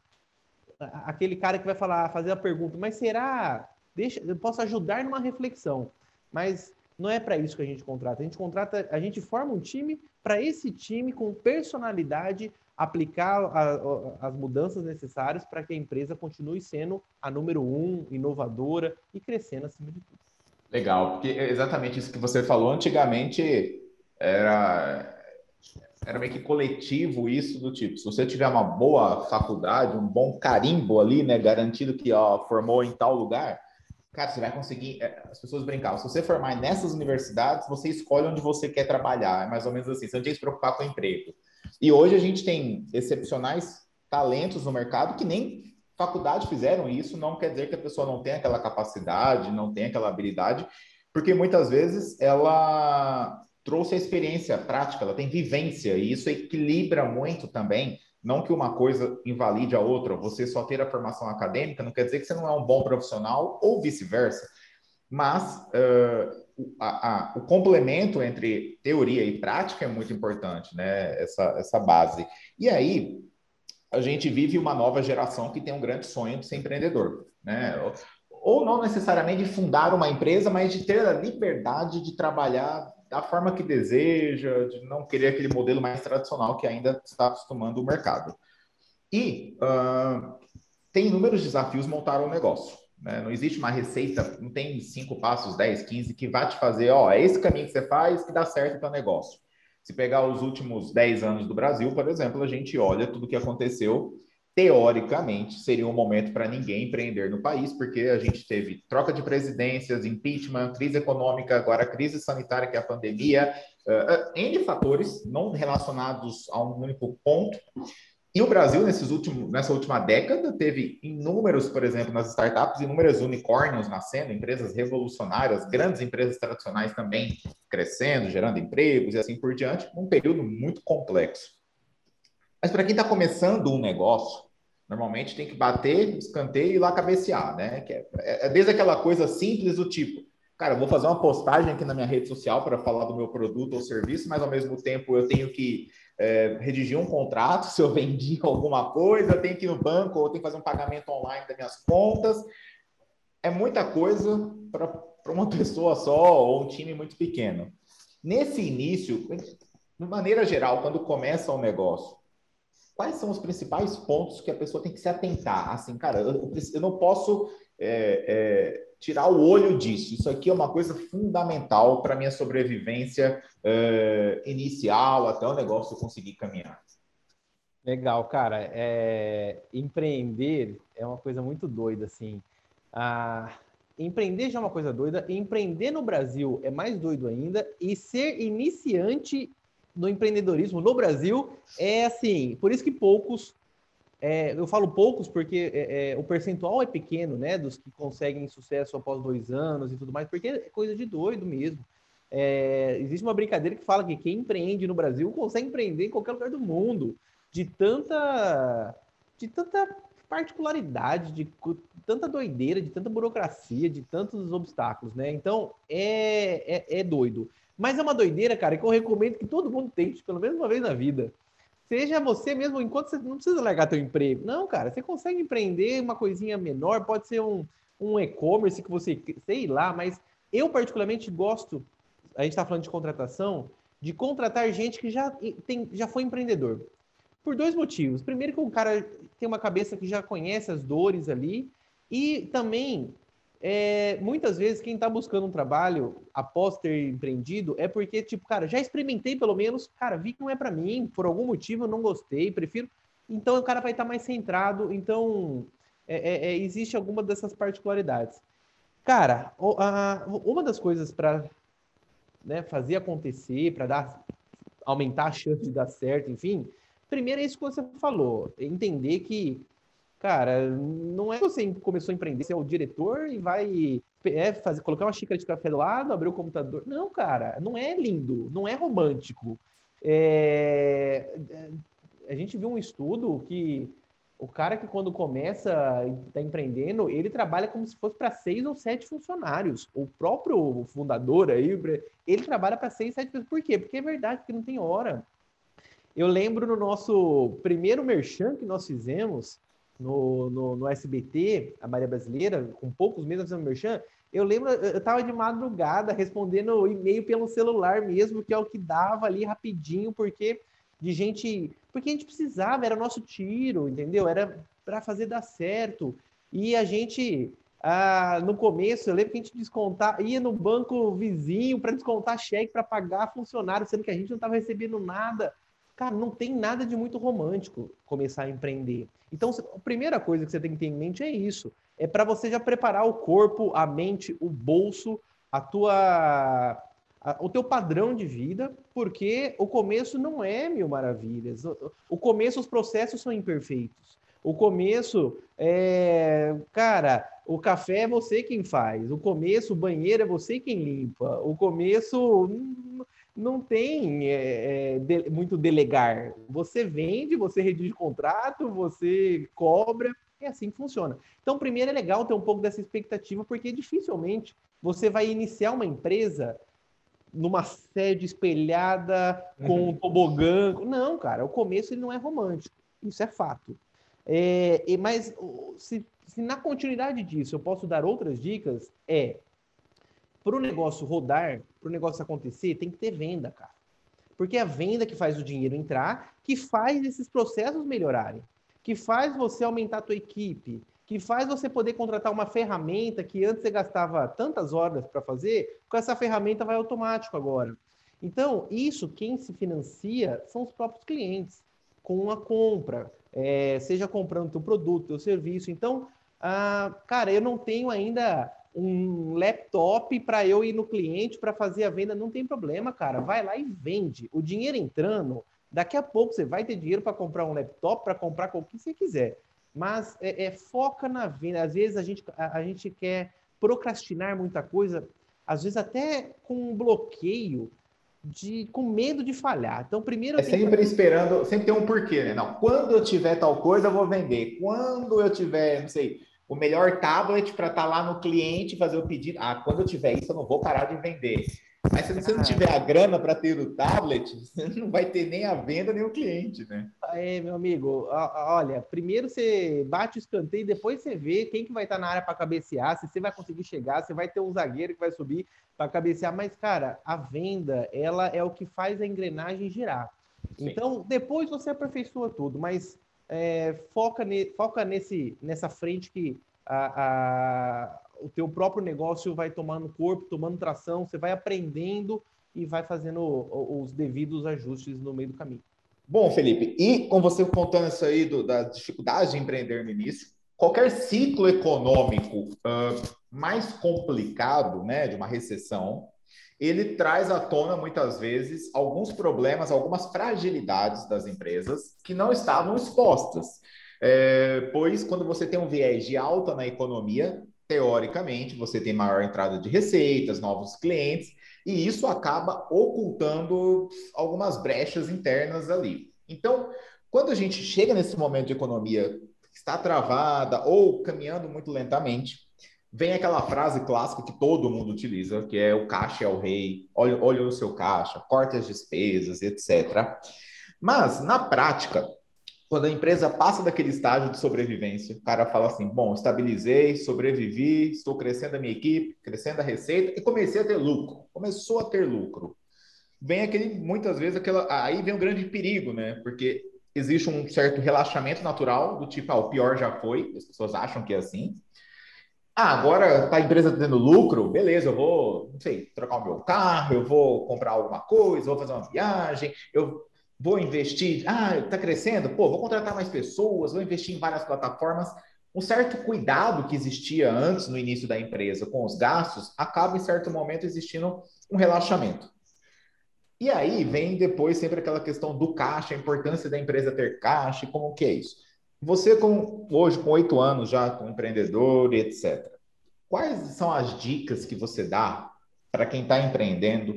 aquele cara que vai falar, fazer a pergunta, mas será deixa, eu posso ajudar numa reflexão, mas não é para isso que a gente contrata. A gente contrata, a gente forma um time para esse time com personalidade aplicar a, a, as mudanças necessárias para que a empresa continue sendo a número um, inovadora e crescendo acima de tudo.
Legal, porque é exatamente isso que você falou. Antigamente era era meio que coletivo isso do tipo, se você tiver uma boa faculdade, um bom carimbo ali, né, garantido que ó, formou em tal lugar, Cara, você vai conseguir. É, as pessoas brincavam. Se você formar nessas universidades, você escolhe onde você quer trabalhar. É mais ou menos assim. Você não tem que se preocupar com o emprego. E hoje a gente tem excepcionais talentos no mercado que nem faculdade fizeram isso. Não quer dizer que a pessoa não tem aquela capacidade, não tem aquela habilidade, porque muitas vezes ela trouxe a experiência prática, ela tem vivência, e isso equilibra muito também não que uma coisa invalide a outra, você só ter a formação acadêmica não quer dizer que você não é um bom profissional ou vice-versa. Mas uh, a, a, o complemento entre teoria e prática é muito importante, né? Essa, essa base. E aí, a gente vive uma nova geração que tem um grande sonho de ser empreendedor, né? Ou não necessariamente de fundar uma empresa, mas de ter a liberdade de trabalhar da forma que deseja, de não querer aquele modelo mais tradicional que ainda está acostumando o mercado. E uh, tem inúmeros desafios montar um negócio. Né? Não existe uma receita, não tem cinco passos, 10, 15, que vai te fazer, ó, é esse caminho que você faz que dá certo para o negócio. Se pegar os últimos 10 anos do Brasil, por exemplo, a gente olha tudo o que aconteceu teoricamente, seria um momento para ninguém empreender no país, porque a gente teve troca de presidências, impeachment, crise econômica, agora crise sanitária, que é a pandemia, uh, N fatores não relacionados a um único ponto. E o Brasil, nesses últimos, nessa última década, teve inúmeros, por exemplo, nas startups, inúmeros unicórnios nascendo, empresas revolucionárias, grandes empresas tradicionais também crescendo, gerando empregos e assim por diante, um período muito complexo. Mas para quem está começando um negócio, normalmente tem que bater, escanteio e ir lá cabecear, né? Que é, é, desde aquela coisa simples do tipo, cara, vou fazer uma postagem aqui na minha rede social para falar do meu produto ou serviço, mas ao mesmo tempo eu tenho que é, redigir um contrato se eu vendi alguma coisa, eu tenho que ir no banco ou tenho que fazer um pagamento online das minhas contas. É muita coisa para uma pessoa só ou um time muito pequeno. Nesse início, de maneira geral, quando começa o um negócio, quais são os principais pontos que a pessoa tem que se atentar? Assim, cara, eu, eu não posso é, é, tirar o olho disso. Isso aqui é uma coisa fundamental para minha sobrevivência é, inicial até o negócio conseguir caminhar.
Legal, cara. É, empreender é uma coisa muito doida, assim. Ah, empreender já é uma coisa doida. Empreender no Brasil é mais doido ainda. E ser iniciante no empreendedorismo no Brasil é assim, por isso que poucos, é, eu falo poucos porque é, é, o percentual é pequeno, né, dos que conseguem sucesso após dois anos e tudo mais, porque é coisa de doido mesmo. É, existe uma brincadeira que fala que quem empreende no Brasil consegue empreender em qualquer lugar do mundo, de tanta, de tanta particularidade, de tanta doideira, de tanta burocracia, de tantos obstáculos, né? Então é, é, é doido. Mas é uma doideira, cara, que eu recomendo que todo mundo tente, pelo menos uma vez na vida. Seja você mesmo, enquanto você não precisa largar teu emprego. Não, cara, você consegue empreender uma coisinha menor, pode ser um, um e-commerce que você, sei lá, mas eu particularmente gosto, a gente está falando de contratação, de contratar gente que já, tem, já foi empreendedor. Por dois motivos. Primeiro que o cara tem uma cabeça que já conhece as dores ali, e também é, muitas vezes quem está buscando um trabalho após ter empreendido é porque, tipo, cara, já experimentei pelo menos, cara, vi que não é para mim, por algum motivo eu não gostei, prefiro. Então o cara vai estar tá mais centrado. Então é, é, é, existe alguma dessas particularidades. Cara, a, uma das coisas para né, fazer acontecer, para dar aumentar a chance de dar certo, enfim, primeiro é isso que você falou, entender que Cara, não é você começou a empreender, você é o diretor e vai é, fazer, colocar uma xícara de café do lado, abrir o computador. Não, cara, não é lindo, não é romântico. É... A gente viu um estudo que o cara que quando começa está empreendendo, ele trabalha como se fosse para seis ou sete funcionários. O próprio fundador aí, ele trabalha para seis, sete pessoas. Por quê? Porque é verdade, porque não tem hora. Eu lembro no nosso primeiro merchan que nós fizemos, no, no, no, SBT, a Maria Brasileira, com poucos meses fazendo merchan, eu lembro, eu estava de madrugada respondendo e-mail pelo celular mesmo, que é o que dava ali rapidinho, porque de gente, porque a gente precisava, era nosso tiro, entendeu? Era para fazer dar certo. E a gente, ah, no começo, eu lembro que a gente descontar, ia no banco vizinho para descontar cheque para pagar funcionário, sendo que a gente não estava recebendo nada. Cara, não tem nada de muito romântico começar a empreender. Então, a primeira coisa que você tem que ter em mente é isso. É para você já preparar o corpo, a mente, o bolso, a tua, o teu padrão de vida, porque o começo não é mil maravilhas. O, começo, os processos são imperfeitos. O começo é, cara, o café é você quem faz. O começo, o banheiro é você quem limpa. O começo não tem é, é, de, muito delegar. Você vende, você redige contrato, você cobra, é assim que funciona. Então, primeiro é legal ter um pouco dessa expectativa, porque dificilmente você vai iniciar uma empresa numa sede espelhada com uhum. um tobogã. Não, cara, o começo ele não é romântico. Isso é fato. É, mas se, se na continuidade disso eu posso dar outras dicas, é para o negócio rodar, para o negócio acontecer, tem que ter venda, cara. Porque é a venda que faz o dinheiro entrar, que faz esses processos melhorarem, que faz você aumentar a tua equipe, que faz você poder contratar uma ferramenta que antes você gastava tantas horas para fazer, com essa ferramenta vai automático agora. Então, isso, quem se financia são os próprios clientes, com a compra, é, seja comprando teu produto, teu serviço. Então, ah, cara, eu não tenho ainda um laptop para eu ir no cliente para fazer a venda, não tem problema, cara. Vai lá e vende. O dinheiro entrando, daqui a pouco você vai ter dinheiro para comprar um laptop, para comprar o que você quiser. Mas é, é, foca na venda. Às vezes a gente, a, a, gente quer procrastinar muita coisa, às vezes até com um bloqueio, de, com medo de falhar. Então, primeiro.
É sempre que... esperando, sempre tem um porquê, né? Não, quando eu tiver tal coisa, eu vou vender. Quando eu tiver, não sei o melhor tablet para estar tá lá no cliente fazer o pedido. Ah, quando eu tiver isso, eu não vou parar de vender. Mas se você não tiver a grana para ter o tablet, você não vai ter nem a venda nem o cliente, né?
É, meu amigo, olha, primeiro você bate o escanteio, depois você vê quem que vai estar tá na área para cabecear, se você vai conseguir chegar, você vai ter um zagueiro que vai subir para cabecear, mas cara, a venda, ela é o que faz a engrenagem girar. Sim. Então, depois você aperfeiçoa tudo, mas é, foca, ne, foca nesse, nessa frente que a, a, o teu próprio negócio vai tomando corpo, tomando tração, você vai aprendendo e vai fazendo os devidos ajustes no meio do caminho.
Bom, Felipe, e com você contando isso aí do, da dificuldade de empreender no início, qualquer ciclo econômico uh, mais complicado, né, de uma recessão, ele traz à tona muitas vezes alguns problemas, algumas fragilidades das empresas que não estavam expostas. É, pois quando você tem um viés de alta na economia, teoricamente você tem maior entrada de receitas, novos clientes, e isso acaba ocultando algumas brechas internas ali. Então, quando a gente chega nesse momento de economia que está travada ou caminhando muito lentamente, vem aquela frase clássica que todo mundo utiliza, que é o caixa é o rei, olha, olha o seu caixa, corte as despesas, etc. Mas, na prática, quando a empresa passa daquele estágio de sobrevivência, o cara fala assim: bom, estabilizei, sobrevivi, estou crescendo a minha equipe, crescendo a receita e comecei a ter lucro. Começou a ter lucro. Vem aquele, muitas vezes, aquela, aí vem um grande perigo, né? Porque existe um certo relaxamento natural, do tipo, ah, o pior já foi, as pessoas acham que é assim. Ah, agora tá a empresa tendo lucro, beleza, eu vou, não sei, trocar o meu carro, eu vou comprar alguma coisa, vou fazer uma viagem, eu vou investir, ah, está crescendo, pô, vou contratar mais pessoas, vou investir em várias plataformas. Um certo cuidado que existia antes no início da empresa com os gastos, acaba em certo momento existindo um relaxamento. E aí vem depois sempre aquela questão do caixa, a importância da empresa ter caixa, como que é isso? Você com hoje com oito anos já como empreendedor e etc. Quais são as dicas que você dá para quem está empreendendo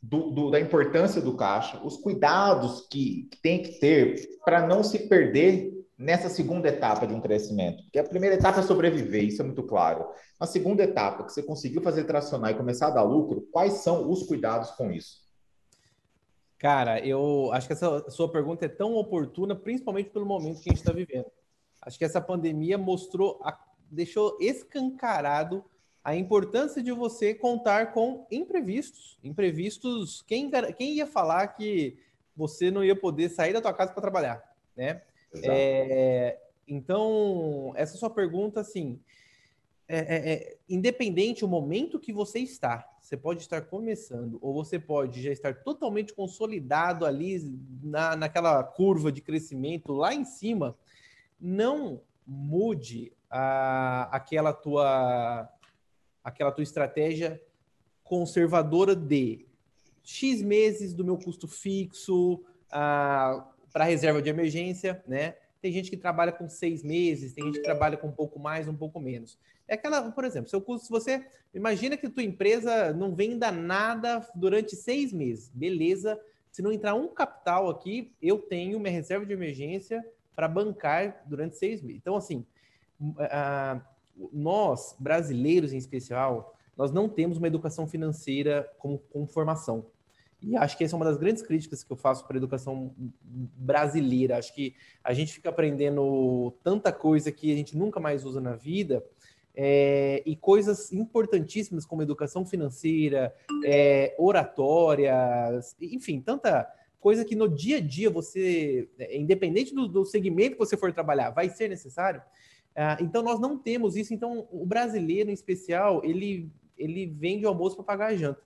do, do, da importância do caixa, os cuidados que, que tem que ter para não se perder nessa segunda etapa de um crescimento. Porque a primeira etapa é sobreviver, isso é muito claro. Na segunda etapa, que você conseguiu fazer tracionar e começar a dar lucro, quais são os cuidados com isso?
Cara, eu acho que essa sua pergunta é tão oportuna, principalmente pelo momento que a gente está vivendo. Acho que essa pandemia mostrou, deixou escancarado a importância de você contar com imprevistos. Imprevistos, quem, quem ia falar que você não ia poder sair da tua casa para trabalhar, né? É, então, essa sua pergunta, assim, é, é, é, independente o momento que você está, você pode estar começando ou você pode já estar totalmente consolidado ali na, naquela curva de crescimento lá em cima, não mude a, aquela tua aquela tua estratégia conservadora de X meses do meu custo fixo ah, para reserva de emergência, né? Tem gente que trabalha com seis meses, tem gente que trabalha com um pouco mais, um pouco menos. É aquela, por exemplo, seu custo, se você imagina que tua empresa não venda nada durante seis meses, beleza? Se não entrar um capital aqui, eu tenho minha reserva de emergência para bancar durante seis meses. Então, assim, uh, nós, brasileiros em especial, nós não temos uma educação financeira com, com formação. E acho que essa é uma das grandes críticas que eu faço para a educação brasileira. Acho que a gente fica aprendendo tanta coisa que a gente nunca mais usa na vida, é, e coisas importantíssimas como educação financeira, é, oratórias, enfim, tanta coisa que no dia a dia você, é, independente do, do segmento que você for trabalhar, vai ser necessário. Ah, então nós não temos isso. Então o brasileiro, em especial, ele ele vende o almoço para pagar a janta.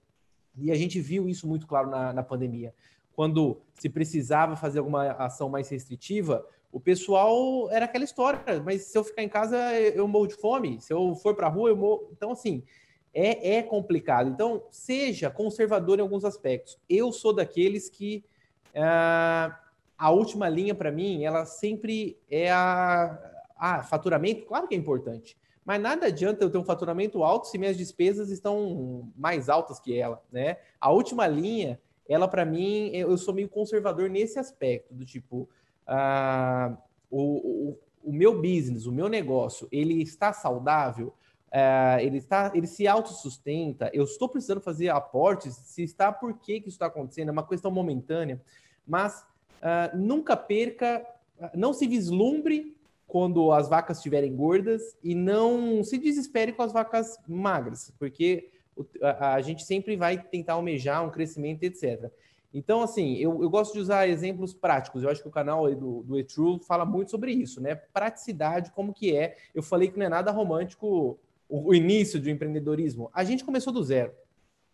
E a gente viu isso muito claro na, na pandemia. Quando se precisava fazer alguma ação mais restritiva, o pessoal era aquela história, mas se eu ficar em casa, eu morro de fome. Se eu for para a rua, eu morro. Então, assim, é, é complicado. Então, seja conservador em alguns aspectos. Eu sou daqueles que ah, a última linha, para mim, ela sempre é a, ah, faturamento, claro que é importante. Mas nada adianta eu ter um faturamento alto se minhas despesas estão mais altas que ela, né? A última linha, ela para mim, eu sou meio conservador nesse aspecto, do tipo, ah, o, o, o, meu business, o meu negócio, ele está saudável, ah, ele, está, ele se autossustenta, eu estou precisando fazer aportes, se está, por que, que isso está acontecendo? É uma questão momentânea, mas ah, nunca perca, não se vislumbre quando as vacas estiverem gordas e não se desespere com as vacas magras, porque a, a gente sempre vai tentar almejar um crescimento, etc. Então, assim, eu, eu, gosto de usar exemplos práticos. Eu acho que o canal do, do eTrue fala muito sobre isso, né? Praticidade, como que é. Eu falei que não é nada romântico o, o início do empreendedorismo. A gente começou do zero.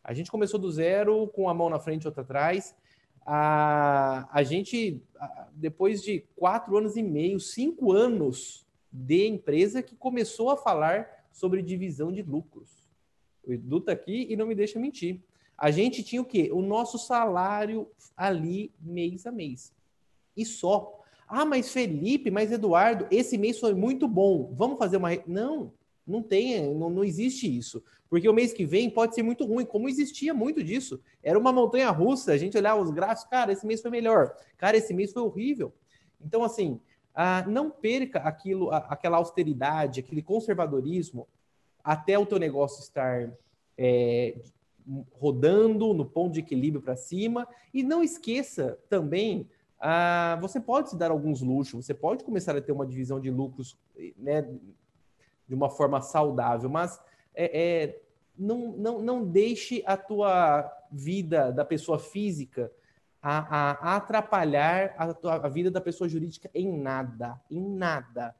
A gente começou do zero, com a mão na frente e outra atrás a, a gente, depois de quatro anos e meio, cinco anos de empresa, que começou a falar sobre divisão de lucros. O Edu está aqui e não me deixa mentir. A gente tinha o quê? O nosso salário ali mês a mês. E só. Ah, mas Felipe, mas Eduardo, esse mês foi muito bom. Vamos fazer uma. Não, não tem, não, não existe isso. Porque o mês que vem pode ser muito ruim, como existia muito disso. Era uma montanha russa, a gente olhava os gráficos, cara, esse mês foi melhor. Cara, esse mês foi horrível. Então, assim, ah, não perca aquilo, aquela austeridade, aquele conservadorismo até o teu negócio estar é, rodando no ponto de equilíbrio para cima. E não esqueça também, ah, você pode se dar alguns luxos, você pode começar a ter uma divisão de lucros né, de uma forma saudável, mas é, é, não, não, não deixe a tua vida da pessoa física a, a atrapalhar a, tua, a vida da pessoa jurídica em nada, em nada.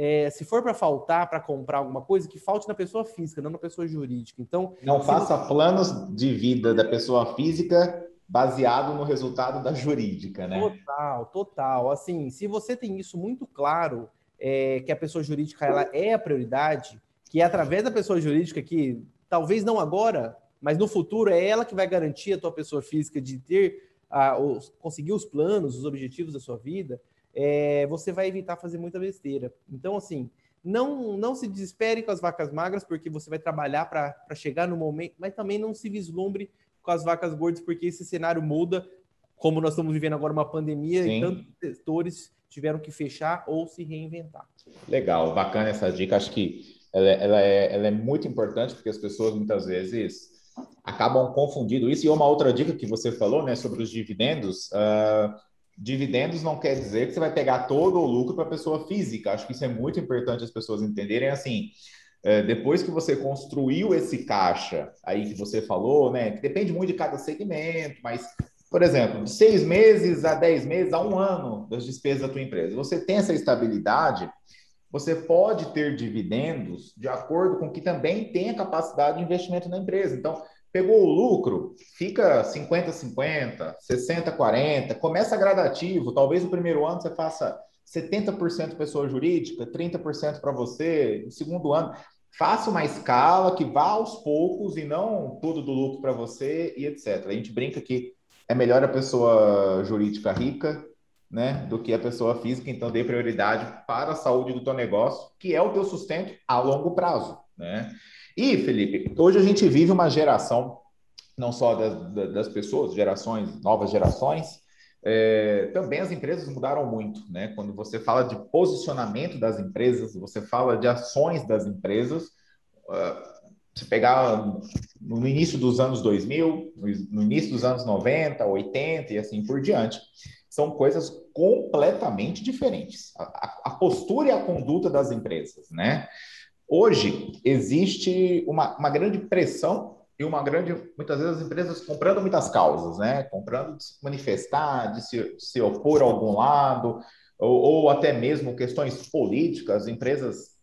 É, se for para faltar, para comprar alguma coisa, que falte na pessoa física, não na pessoa jurídica. Então,
não faça planos de vida da pessoa física baseado no resultado da jurídica, né?
Total, total. Assim, se você tem isso muito claro, é, que a pessoa jurídica ela é a prioridade, que é através da pessoa jurídica que talvez não agora, mas no futuro é ela que vai garantir a tua pessoa física de ter a, os, conseguir os planos, os objetivos da sua vida, é, você vai evitar fazer muita besteira. Então, assim, não, não se desespere com as vacas magras, porque você vai trabalhar para chegar no momento, mas também não se vislumbre com as vacas gordas, porque esse cenário muda, como nós estamos vivendo agora uma pandemia Sim. e tantos setores tiveram que fechar ou se reinventar.
Legal, bacana essa dica. Acho que ela, ela, é, ela é muito importante, porque as pessoas muitas vezes acabam confundindo isso. E uma outra dica que você falou, né, sobre os dividendos, uh, dividendos não quer dizer que você vai pegar todo o lucro para a pessoa física. Acho que isso é muito importante as pessoas entenderem. Assim, uh, depois que você construiu esse caixa aí que você falou, né, que depende muito de cada segmento, mas por exemplo, de seis meses a dez meses a um ano das despesas da tua empresa. Você tem essa estabilidade, você pode ter dividendos de acordo com que também tem a capacidade de investimento na empresa. Então, pegou o lucro, fica 50-50, 60-40, começa gradativo. Talvez no primeiro ano você faça 70% pessoa jurídica, 30% para você, no segundo ano. Faça uma escala que vá aos poucos e não tudo do lucro para você e etc. A gente brinca que é melhor a pessoa jurídica rica né, do que a pessoa física, então dê prioridade para a saúde do teu negócio, que é o teu sustento a longo prazo, né? E, Felipe, hoje a gente vive uma geração, não só das, das pessoas, gerações, novas gerações, é, também as empresas mudaram muito, né? Quando você fala de posicionamento das empresas, você fala de ações das empresas, uh, se pegar no início dos anos 2000, no início dos anos 90, 80 e assim por diante, são coisas completamente diferentes. A, a, postura e a conduta das empresas, né? Hoje existe uma, uma grande pressão e uma grande, muitas vezes as empresas comprando muitas causas, né? Comprando de se manifestar, de se, se opor a algum lado, ou, ou até mesmo questões políticas, empresas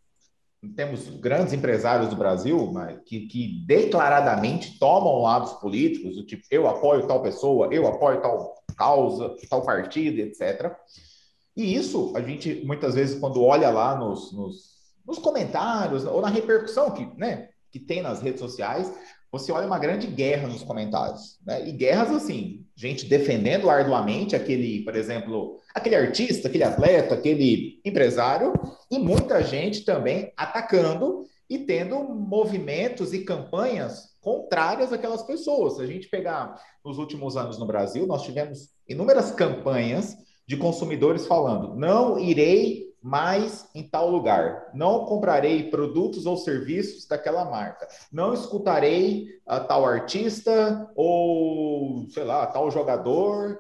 temos grandes empresários do Brasil mas, que, que, declaradamente tomam lados políticos, do tipo, eu apoio tal pessoa, eu apoio tal causa, tal partido, etc. E isso, a gente, muitas vezes, quando olha lá nos, nos, nos comentários, ou na repercussão que, né, que tem nas redes sociais, você olha uma grande guerra nos comentários, né? E guerras assim, gente defendendo arduamente aquele, por exemplo, aquele artista, aquele atleta, aquele empresário, e muita gente também atacando e tendo movimentos e campanhas contrárias àquelas pessoas. Se a gente pegar nos últimos anos no Brasil, nós tivemos inúmeras campanhas de consumidores falando: não irei mais em tal lugar, não comprarei produtos ou serviços daquela marca, não escutarei a tal artista ou, sei lá, tal jogador,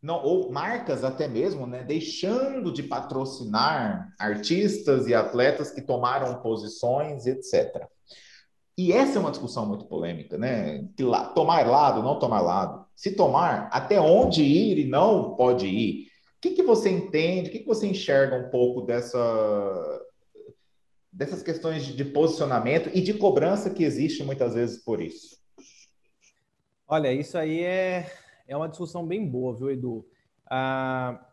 não, ou marcas até mesmo, né, deixando de patrocinar artistas e atletas que tomaram posições, etc. E essa é uma discussão muito polêmica, né? Que lá, tomar lado, não tomar lado. Se tomar, até onde ir e não pode ir. Que, que você entende, o que, que você enxerga um pouco dessa, dessas questões de, posicionamento e de cobrança que existe muitas vezes por isso?
Olha, isso aí é, é uma discussão bem boa, viu, Edu? Ah,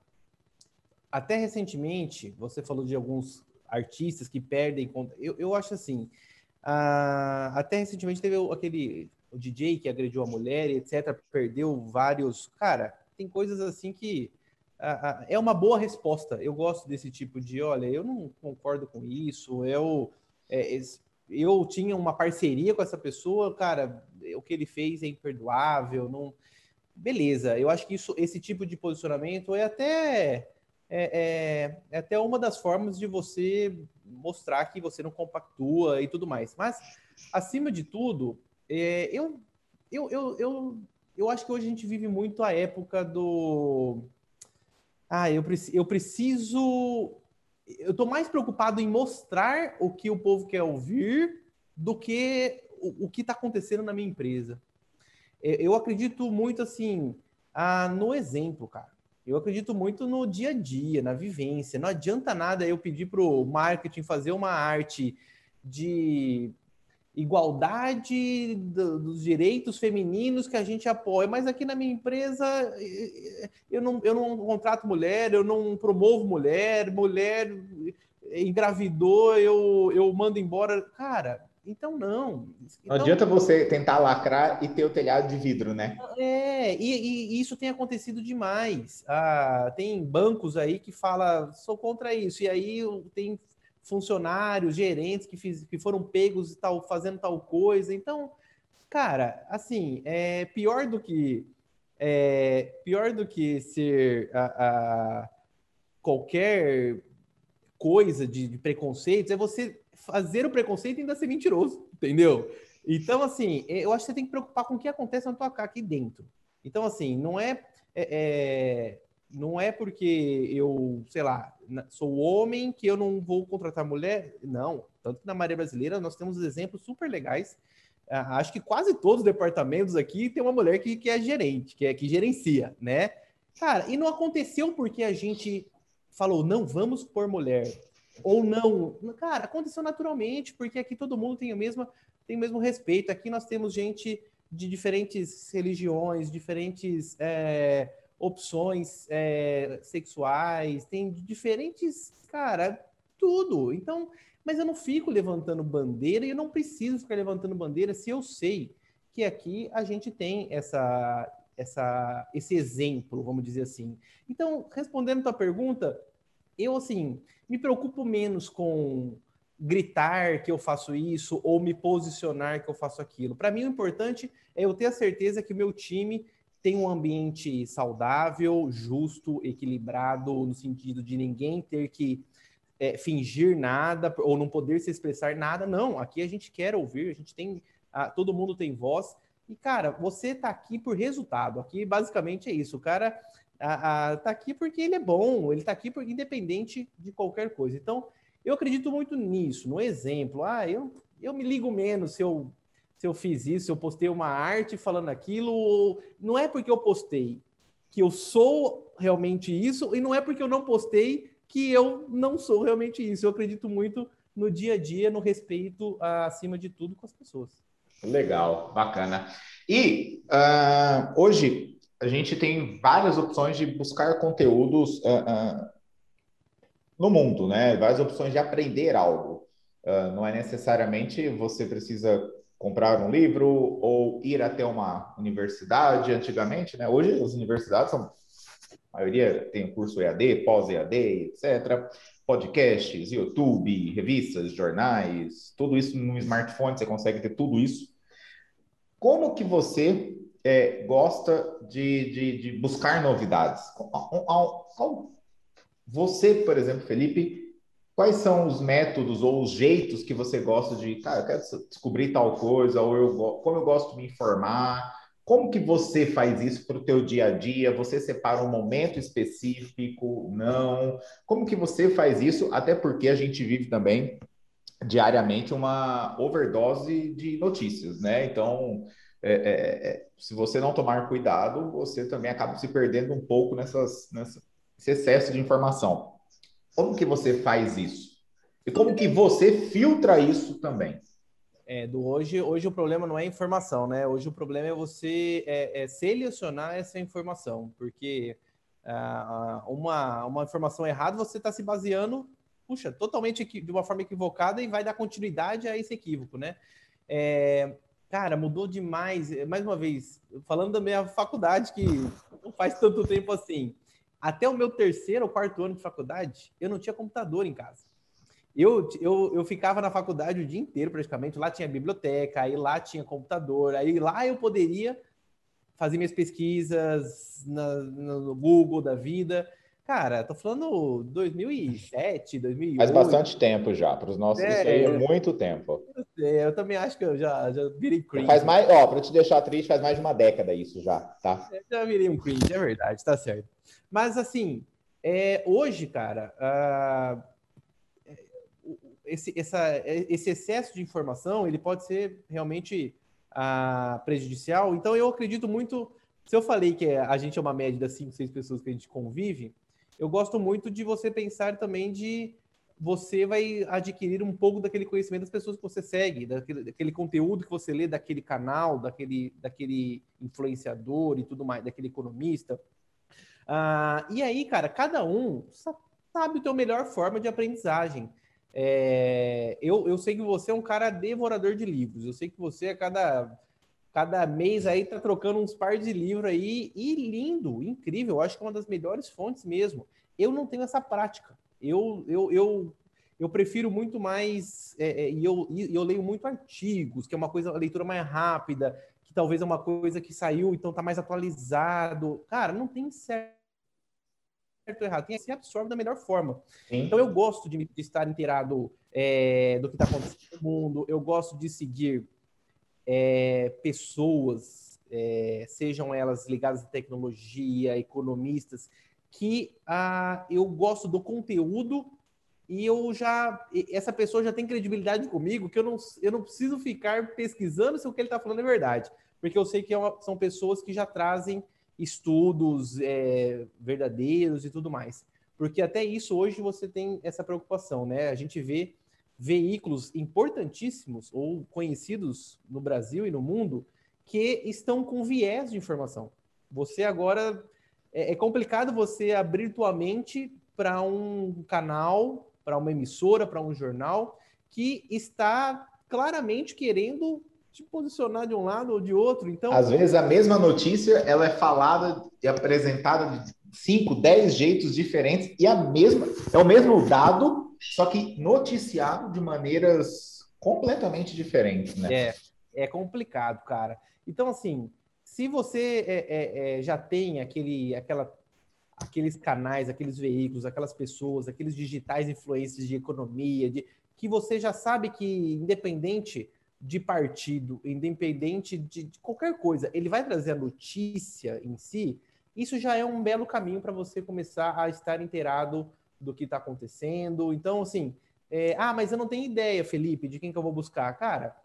até recentemente, você falou de alguns artistas que perdem conta. Eu, eu acho assim, ah, até recentemente teve aquele o DJ que agrediu a mulher, etc., perdeu vários. Cara, tem coisas assim que é uma boa resposta. Eu gosto desse tipo de, olha, eu não concordo com isso, eu, é, eu tinha uma parceria com essa pessoa, cara, o que ele fez é imperdoável, não. Beleza, eu acho que isso, esse tipo de posicionamento é até é, é, é, até uma das formas de você mostrar que você não compactua e tudo mais. Mas, acima de tudo, é, eu, eu, eu, eu, eu acho que hoje a gente vive muito a época do. Ah, eu, eu preciso. Eu estou mais preocupado em mostrar o que o povo quer ouvir do que o, o que está acontecendo na minha empresa. É, eu acredito muito assim ah, no exemplo, cara. Eu acredito muito no dia a dia, na vivência. Não adianta nada eu pedir para o marketing fazer uma arte de igualdade do, dos direitos femininos que a gente apoia, mas aqui na minha empresa eu não, eu não contrato mulher, eu não promovo mulher, mulher engravidou, eu, eu mando embora. Cara, então, não.
Não adianta você tentar lacrar e ter o telhado de vidro, né?
É, e, e isso tem acontecido demais. Ah, tem bancos aí que fala sou contra isso, e aí tem funcionários, gerentes que, fiz, que foram pegos tal, fazendo tal coisa. Então, cara, assim, é pior do que é, pior do que ser a, a qualquer coisa de, de preconceitos é você fazer o preconceito e ainda ser mentiroso, entendeu? Então, assim, eu acho que você tem que preocupar com o que acontece na tua casa aqui dentro. Então, assim, não é, é, é, não é porque eu, sei lá, sou homem que eu não vou contratar mulher. Não. Tanto que na Maria Brasileira nós temos exemplos super legais. Ah, acho que quase todos os departamentos aqui tem uma mulher que, que é gerente, que é que gerencia, né? Cara, e não aconteceu porque a gente falou, não, vamos por mulher ou não. Cara, aconteceu naturalmente, porque aqui todo mundo tem o mesmo, tem o mesmo respeito. Aqui nós temos gente de diferentes religiões, diferentes é, opções é, sexuais, tem diferentes, cara, tudo. Então, mas eu não fico levantando bandeira e eu não preciso ficar levantando bandeira se eu sei que aqui a gente tem essa, essa, esse exemplo, vamos dizer assim. Então, respondendo a tua pergunta, eu, assim, me preocupo menos com gritar que eu faço isso ou me posicionar que eu faço aquilo. Para mim, o importante é eu ter a certeza que o meu time tem um ambiente saudável, justo, equilibrado, no sentido de ninguém ter que é, fingir nada ou não poder se expressar nada. Não, aqui a gente quer ouvir, a gente tem. A, todo mundo tem voz. E, cara, você tá aqui por resultado. Aqui, basicamente, é isso. O cara a, a, tá aqui porque ele é bom, ele tá aqui porque independente de qualquer coisa. Então, eu acredito muito nisso, no exemplo. Ah, eu, eu me ligo menos se eu, se eu fiz isso, se eu postei uma arte falando aquilo. Não é porque eu postei que eu sou realmente isso, e não é porque eu não postei que eu não sou realmente isso. Eu acredito muito no dia a dia, no respeito, acima de tudo, com as pessoas.
Legal, bacana. E uh, hoje, a gente tem várias opções de buscar conteúdos uh, uh, no mundo, né? Várias opções de aprender algo. Não é necessariamente você precisa comprar um livro ou ir até uma universidade antigamente, né? Hoje as universidades são a maioria tem curso EAD, pós-EAD, etc. Podcasts, YouTube, revistas, jornais, tudo isso no smartphone, você consegue ter tudo isso. Como que você é, gosta de, de, de, buscar novidades. Você, por exemplo, Felipe, quais são os métodos ou os jeitos que você gosta de, cara, eu quero descobrir tal coisa, ou eu, como eu gosto de me informar, como que você faz isso para o teu dia a dia? Você separa um momento específico? Não? Como que você faz isso? Até porque a gente vive também diariamente uma overdose de notícias, né? Então, é, é, é, se você não tomar cuidado, você também acaba se perdendo um pouco nessas, nessa, excesso de informação. Como que você faz isso? E como que você filtra isso também?
É, do hoje, hoje o problema não é informação, né? Hoje o problema é você é, é selecionar essa informação, porque ah, uma, uma informação errada você está se baseando, puxa, totalmente de uma forma equivocada e vai dar continuidade a esse equívoco, né? É, Cara, mudou demais. Mais uma vez, falando da minha faculdade, que não faz tanto tempo assim. Até o meu terceiro ou quarto ano de faculdade, eu não tinha computador em casa. Eu, eu, eu ficava na faculdade o dia inteiro, praticamente. Lá tinha biblioteca, aí lá tinha computador, aí lá eu poderia fazer minhas pesquisas na, no Google da vida. Cara, tô falando 2007, 2008.
Faz bastante tempo já, para os nossos, é, isso aí é muito tempo.
Eu, também acho que eu já, já virei cringe.
Faz mais, ó, para te deixar triste, faz mais de uma década isso já, tá?
Eu já virei um cringe, é verdade, tá certo. Mas assim, é, hoje, cara, uh, esse, essa, esse excesso de informação, ele pode ser realmente uh, prejudicial. Então, eu acredito muito... Se eu falei que a gente é uma média das 5, 6 pessoas que a gente convive, eu gosto muito de você pensar também de você vai adquirir um pouco daquele conhecimento das pessoas que você segue, daquele, daquele conteúdo que você lê daquele canal, daquele, daquele influenciador e tudo mais, daquele economista. Ah, e aí, cara, cada um sabe a tua melhor forma de aprendizagem. É, eu, eu sei que você é um cara devorador de livros. Eu sei que você, a cada cada mês aí tá trocando uns par de livros aí e lindo, incrível. Eu acho que é uma das melhores fontes mesmo. Eu não tenho essa prática. Eu, eu, eu, eu prefiro muito mais é, é, e eu, eu leio muito artigos, que é uma coisa, a leitura mais rápida, que talvez é uma coisa que saiu, então tá mais atualizado. Cara, não tem certo ou errado, tem se absorve da melhor forma. Sim. Então eu gosto de, de estar inteirado é, do que está acontecendo no mundo, eu gosto de seguir é, pessoas, é, sejam elas ligadas à tecnologia, economistas, que ah, eu gosto do conteúdo e eu já essa pessoa já tem credibilidade comigo que eu não, eu não preciso ficar pesquisando se o que ele está falando é verdade, porque eu sei que é uma, são pessoas que já trazem estudos é, verdadeiros e tudo mais. Porque até isso hoje você tem essa preocupação, né? A gente vê veículos importantíssimos ou conhecidos no Brasil e no mundo que estão com viés de informação. Você agora é, é complicado você abrir tua mente para um canal, para uma emissora, para um jornal que está claramente querendo te posicionar de um lado ou de outro. Então,
às vezes a mesma notícia ela é falada e apresentada de 5, 10 jeitos diferentes e a mesma é o mesmo dado só que noticiado de maneiras completamente diferentes, né?
É, é complicado, cara. Então, assim, se você é, é, é, já tem aquele, aquela, aqueles canais, aqueles veículos, aquelas pessoas, aqueles digitais influências de economia, de, que você já sabe que, independente de partido, independente de, de qualquer coisa, ele vai trazer a notícia em si, isso já é um belo caminho para você começar a estar inteirado do que está acontecendo. Então, assim, é, ah, mas eu não tenho ideia, Felipe, de quem que eu vou buscar. Cara,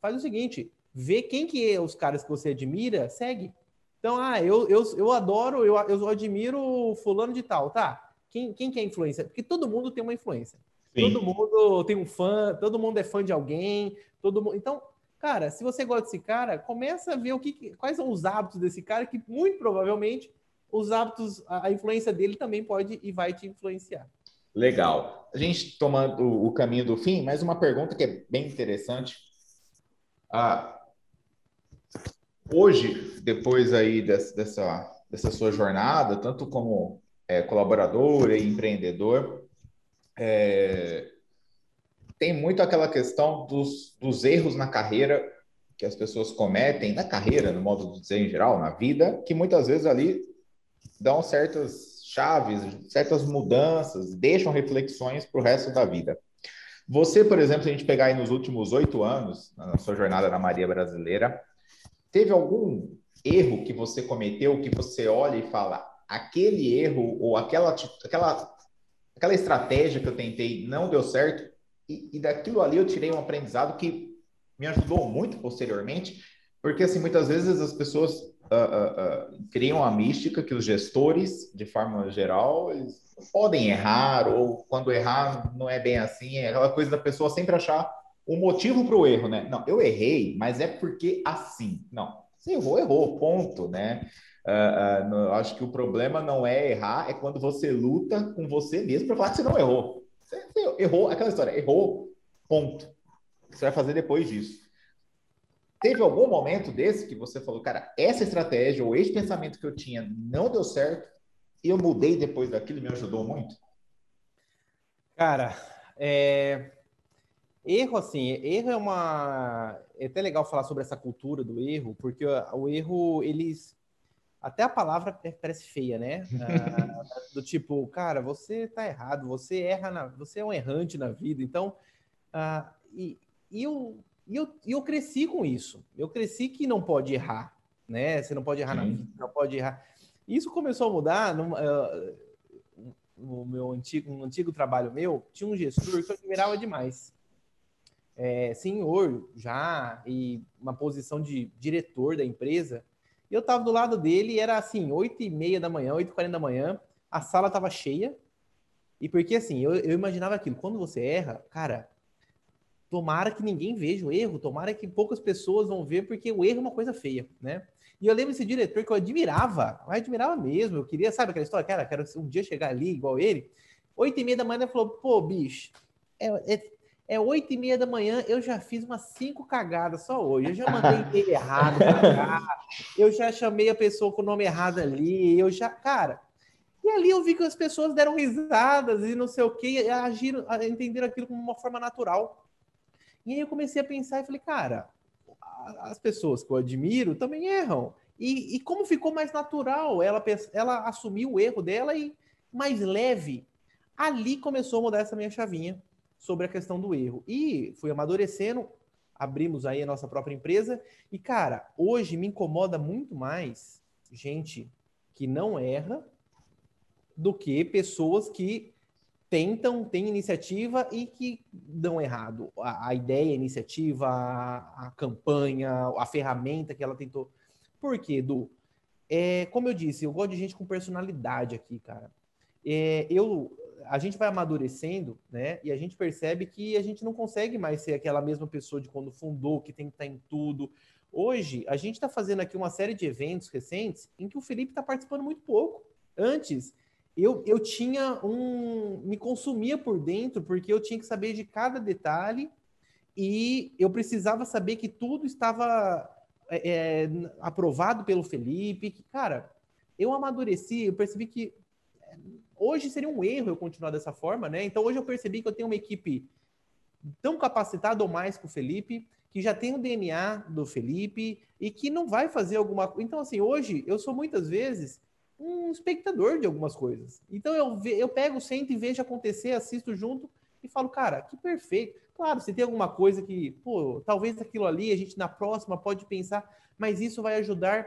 faz o seguinte, vê quem que é os caras que você admira, segue. Então, ah, eu, eu, eu adoro, eu, eu admiro fulano de tal, tá? Quem, quem que é influência? Porque todo mundo tem uma influência. Sim. Todo mundo tem um fã, todo mundo é fã de alguém, todo mundo. Então, cara, se você gosta desse cara, começa a ver o que, quais são os hábitos desse cara que muito provavelmente os hábitos, a influência dele também pode e vai te influenciar.
Legal. A gente tomando o caminho do fim, mais uma pergunta que é bem interessante. Ah, hoje, depois aí dessa, dessa, sua jornada, tanto como é, colaborador e empreendedor, é, tem muito aquela questão dos, dos erros na carreira que as pessoas cometem, na carreira, no modo de dizer em geral, na vida, que muitas vezes ali dão certas chaves, certas mudanças, deixam reflexões para o resto da vida. Você, por exemplo, se a gente pegar aí nos últimos oito anos, na sua jornada na Maria Brasileira, teve algum erro que você cometeu que você olha e fala, aquele erro ou aquela, aquela, aquela estratégia que eu tentei não deu certo, e, e daquilo ali eu tirei um aprendizado que me ajudou muito posteriormente, porque assim, muitas vezes as pessoas uh, uh, criam a mística que os gestores, de forma geral, podem errar, ou quando errar não é bem assim, é aquela coisa da pessoa sempre achar um motivo para o erro, né? Não, eu errei, mas é porque assim. Não, você errou, errou, ponto, né? Uh, uh, acho que o problema não é errar, é quando você luta com você mesmo para falar que você não errou. Você, você errou, aquela história, errou, ponto. O que você vai fazer depois disso? Teve algum momento desse que você falou, cara, essa estratégia ou esse pensamento que eu tinha não deu certo e eu mudei depois daquilo e me ajudou muito?
Cara, é... erro assim, erro é uma. É até legal falar sobre essa cultura do erro, porque o erro, eles. até a palavra parece feia, né? Ah, do tipo, cara, você tá errado, você erra, na, você é um errante na vida. Então, ah, e, e, eu, e eu, eu cresci com isso. Eu cresci que não pode errar, né? Você não pode errar Sim. na vida, não pode errar. Isso começou a mudar no, uh, no meu antigo, um antigo trabalho meu, tinha um gestor que eu admirava demais. É, senhor já, e uma posição de diretor da empresa, e eu tava do lado dele era assim, 8 e meia da manhã, 8 e 40 da manhã, a sala tava cheia, e porque assim, eu, eu imaginava aquilo, quando você erra, cara, tomara que ninguém veja o erro, tomara que poucas pessoas vão ver, porque o erro é uma coisa feia, né? E eu lembro esse diretor que eu admirava, eu admirava mesmo, eu queria, sabe aquela história, cara, quero um dia chegar ali igual ele. Oito e meia da manhã ele falou, pô, bicho, é, é, é oito e meia da manhã, eu já fiz umas cinco cagadas só hoje. Eu já mandei ele errado eu já chamei a pessoa com o nome errado ali, eu já, cara. E ali eu vi que as pessoas deram risadas e não sei o que, agiram, entenderam aquilo como uma forma natural. E aí eu comecei a pensar e falei, cara, as pessoas que eu admiro também erram. E, e como ficou mais natural ela, ela assumir o erro dela e mais leve, ali começou a mudar essa minha chavinha sobre a questão do erro. E fui amadurecendo, abrimos aí a nossa própria empresa. E, cara, hoje me incomoda muito mais gente que não erra do que pessoas que tentam, têm iniciativa e que dão errado. A, a ideia, a iniciativa, a, a, campanha, a ferramenta que ela tentou. Por quê, Edu? É, como eu disse, eu gosto de gente com personalidade aqui, cara. É, eu, a gente vai amadurecendo, né? E a gente percebe que a gente não consegue mais ser aquela mesma pessoa de quando fundou, que tem que estar em tudo. Hoje, a gente está fazendo aqui uma série de eventos recentes em que o Felipe está participando muito pouco. Antes, eu, eu tinha um. me consumia por dentro, porque eu tinha que saber de cada detalhe e eu precisava saber que tudo estava é, é, aprovado pelo Felipe. Que, cara, eu amadureci, eu percebi que é, hoje seria um erro eu continuar dessa forma, né? Então hoje eu percebi que eu tenho uma equipe tão capacitada ou mais que o Felipe, que já tem o DNA do Felipe e que não vai fazer alguma coisa. Então, assim, hoje eu sou muitas vezes um espectador de algumas coisas. Então eu, eu pego, sento e vejo acontecer, assisto junto e falo, cara, que perfeito. Claro, se tem alguma coisa que, pô, talvez aquilo ali a gente na próxima pode pensar, mas isso vai ajudar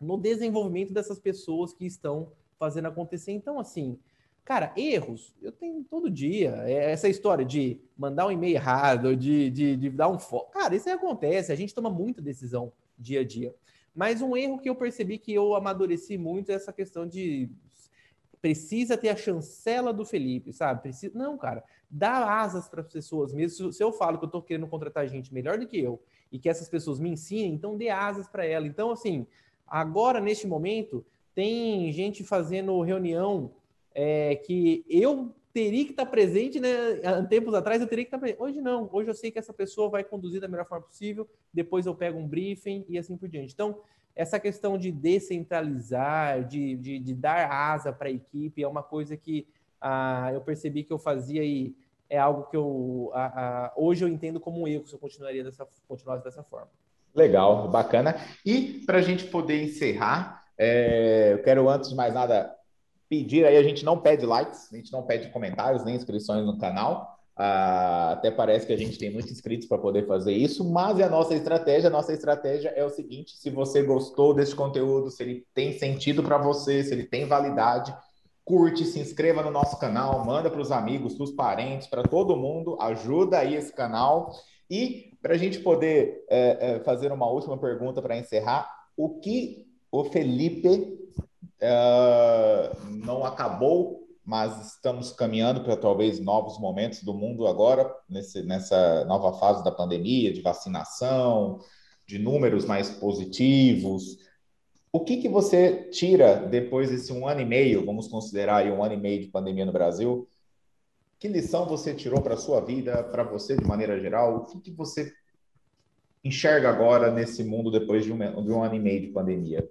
no desenvolvimento dessas pessoas que estão fazendo acontecer. Então, assim, cara, erros, eu tenho todo dia. É essa história de mandar um e-mail errado, de, de, de dar um foco. Cara, isso acontece, a gente toma muita decisão dia a dia. Mas um erro que eu percebi que eu amadureci muito é essa questão de precisa ter a chancela do Felipe, sabe? Precisa... Não, cara, dá asas para as pessoas mesmo. Se eu falo que eu estou querendo contratar gente melhor do que eu e que essas pessoas me ensinem, então dê asas para ela. Então, assim, agora, neste momento, tem gente fazendo reunião é, que eu teria que estar presente, né? Tempos atrás eu teria que estar presente. Hoje não. Hoje eu sei que essa pessoa vai conduzir da melhor forma possível. Depois eu pego um briefing e assim por diante. Então, essa questão de descentralizar, de, de, de dar asa para a equipe, é uma coisa que ah, eu percebi que eu fazia e é algo que eu ah, ah, hoje eu entendo como um erro se eu continuaria dessa, continuasse dessa forma.
Legal, bacana. E para a gente poder encerrar, é, eu quero antes de mais nada pedir aí, a gente não pede likes, a gente não pede comentários nem inscrições no canal. Uh, até parece que a gente tem muitos inscritos para poder fazer isso, mas é a nossa estratégia. A nossa estratégia é o seguinte: se você gostou desse conteúdo, se ele tem sentido para você, se ele tem validade, curte, se inscreva no nosso canal, manda para os amigos, para os parentes, para todo mundo, ajuda aí esse canal. E para a gente poder é, é, fazer uma última pergunta para encerrar, o que o Felipe não acabou, mas estamos caminhando para talvez novos momentos do mundo agora, nesse, nessa nova fase da pandemia, de vacinação, de números mais positivos. O que, que você tira depois desse um ano e meio, vamos considerar aí um ano e meio de pandemia no Brasil? Que lição você tirou para a sua vida, para você de maneira geral? O que, que você enxerga agora nesse mundo depois de um, de um ano e meio de pandemia?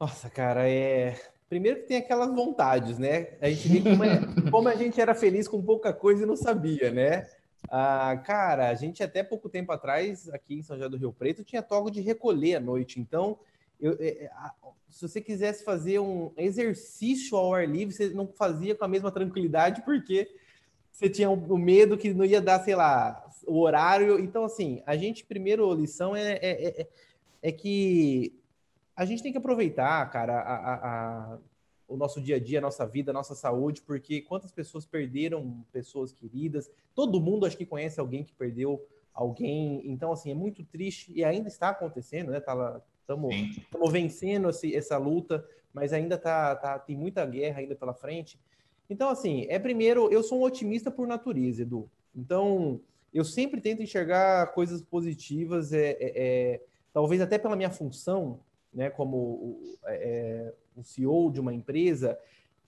Nossa, cara, é. Primeiro que tem aquelas vontades, né? A gente vê como, é... como a gente era feliz com pouca coisa e não sabia, né? Ah, cara, a gente até pouco tempo atrás, aqui em São José do Rio Preto, tinha toque de recolher à noite. Então, eu, é, é se você quisesse fazer um exercício ao ar livre, você não fazia com a mesma tranquilidade, porque você tinha o medo que não ia dar, sei lá, o horário. Então, assim, a gente, primeiro lição é, é, é, é que a gente tem que aproveitar, cara, a, a, a, o nosso dia a dia, a nossa vida, a nossa saúde, porque quantas pessoas perderam pessoas queridas? Todo mundo acho que conhece alguém que perdeu alguém. Então, assim, é muito triste e ainda está acontecendo, né? Estamos vencendo esse, essa luta, mas ainda tá, tá, tem muita guerra ainda pela frente. Então, assim, é primeiro, eu sou um otimista por natureza, Edu. Então, eu sempre tento enxergar coisas positivas, é, é, é talvez até pela minha função, né, como o, é, é o CEO de uma empresa,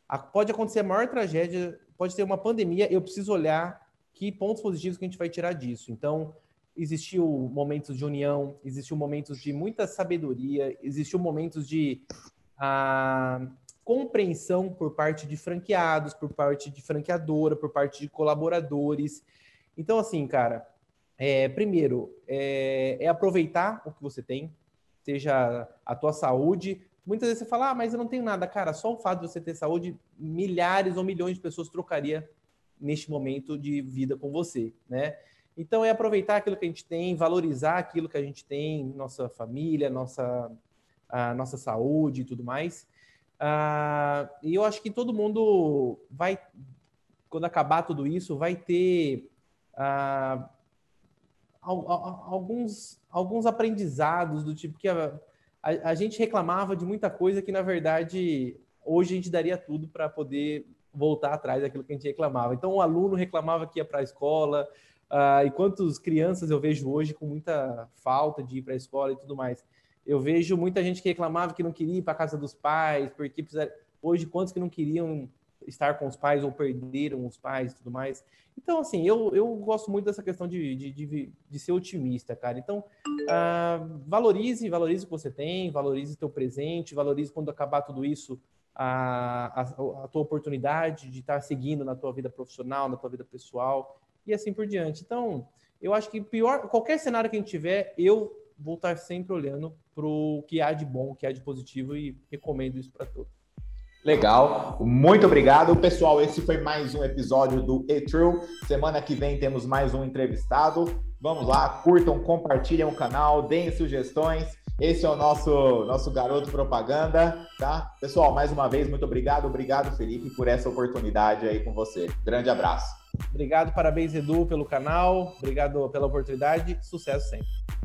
a, pode acontecer a maior tragédia, pode ter uma pandemia, eu preciso olhar que pontos positivos que a gente vai tirar disso. Então, existiu momentos de união, existiu momentos de muita sabedoria, existiu momentos de ah, compreensão por parte de franqueados, por parte de franqueadora, por parte de colaboradores. Então, assim, cara, é, primeiro, é, é, aproveitar o que você tem, seja a tua saúde. Muitas vezes você fala, ah, mas eu não tenho nada. Cara, só o fato de você ter saúde, milhares ou milhões de pessoas trocaria neste momento de vida com você, né? Então é aproveitar aquilo que a gente tem, valorizar aquilo que a gente tem, nossa família, nossa, a nossa saúde e tudo mais. Uh, e eu acho que todo mundo vai, quando acabar tudo isso, vai ter uh, alguns, alguns aprendizados do tipo que a, a, a, gente reclamava de muita coisa que, na verdade, hoje a gente daria tudo para poder voltar atrás daquilo que a gente reclamava. Então, o aluno reclamava que ia para a escola, uh, e quantas crianças eu vejo hoje com muita falta de ir para a escola e tudo mais. Eu vejo muita gente que reclamava que não queria ir para a casa dos pais, porque precisaram... hoje quantos que não queriam estar com os pais ou perderam os pais e tudo mais. Então, assim, eu, eu gosto muito dessa questão de, de, de, de ser otimista, cara. Então, uh, valorize, valorize o que você tem, valorize o teu presente, valorize quando acabar tudo isso, a, a, a tua oportunidade de estar seguindo na tua vida profissional, na tua vida pessoal e assim por diante. Então, eu acho que pior, qualquer cenário que a gente tiver, eu vou estar sempre olhando para o que há de bom, o que há de positivo e recomendo isso para todos.
Legal, muito obrigado. Pessoal, esse foi mais um episódio do E-True. Semana que vem temos mais um entrevistado. Vamos lá, curtam, compartilhem o canal, deem sugestões. Esse é o nosso, nosso garoto propaganda, tá? Pessoal, mais uma vez, muito obrigado. Obrigado, Felipe, por essa oportunidade aí com você. Grande abraço.
Obrigado, parabéns, Edu, pelo canal. Obrigado pela oportunidade. Sucesso sempre.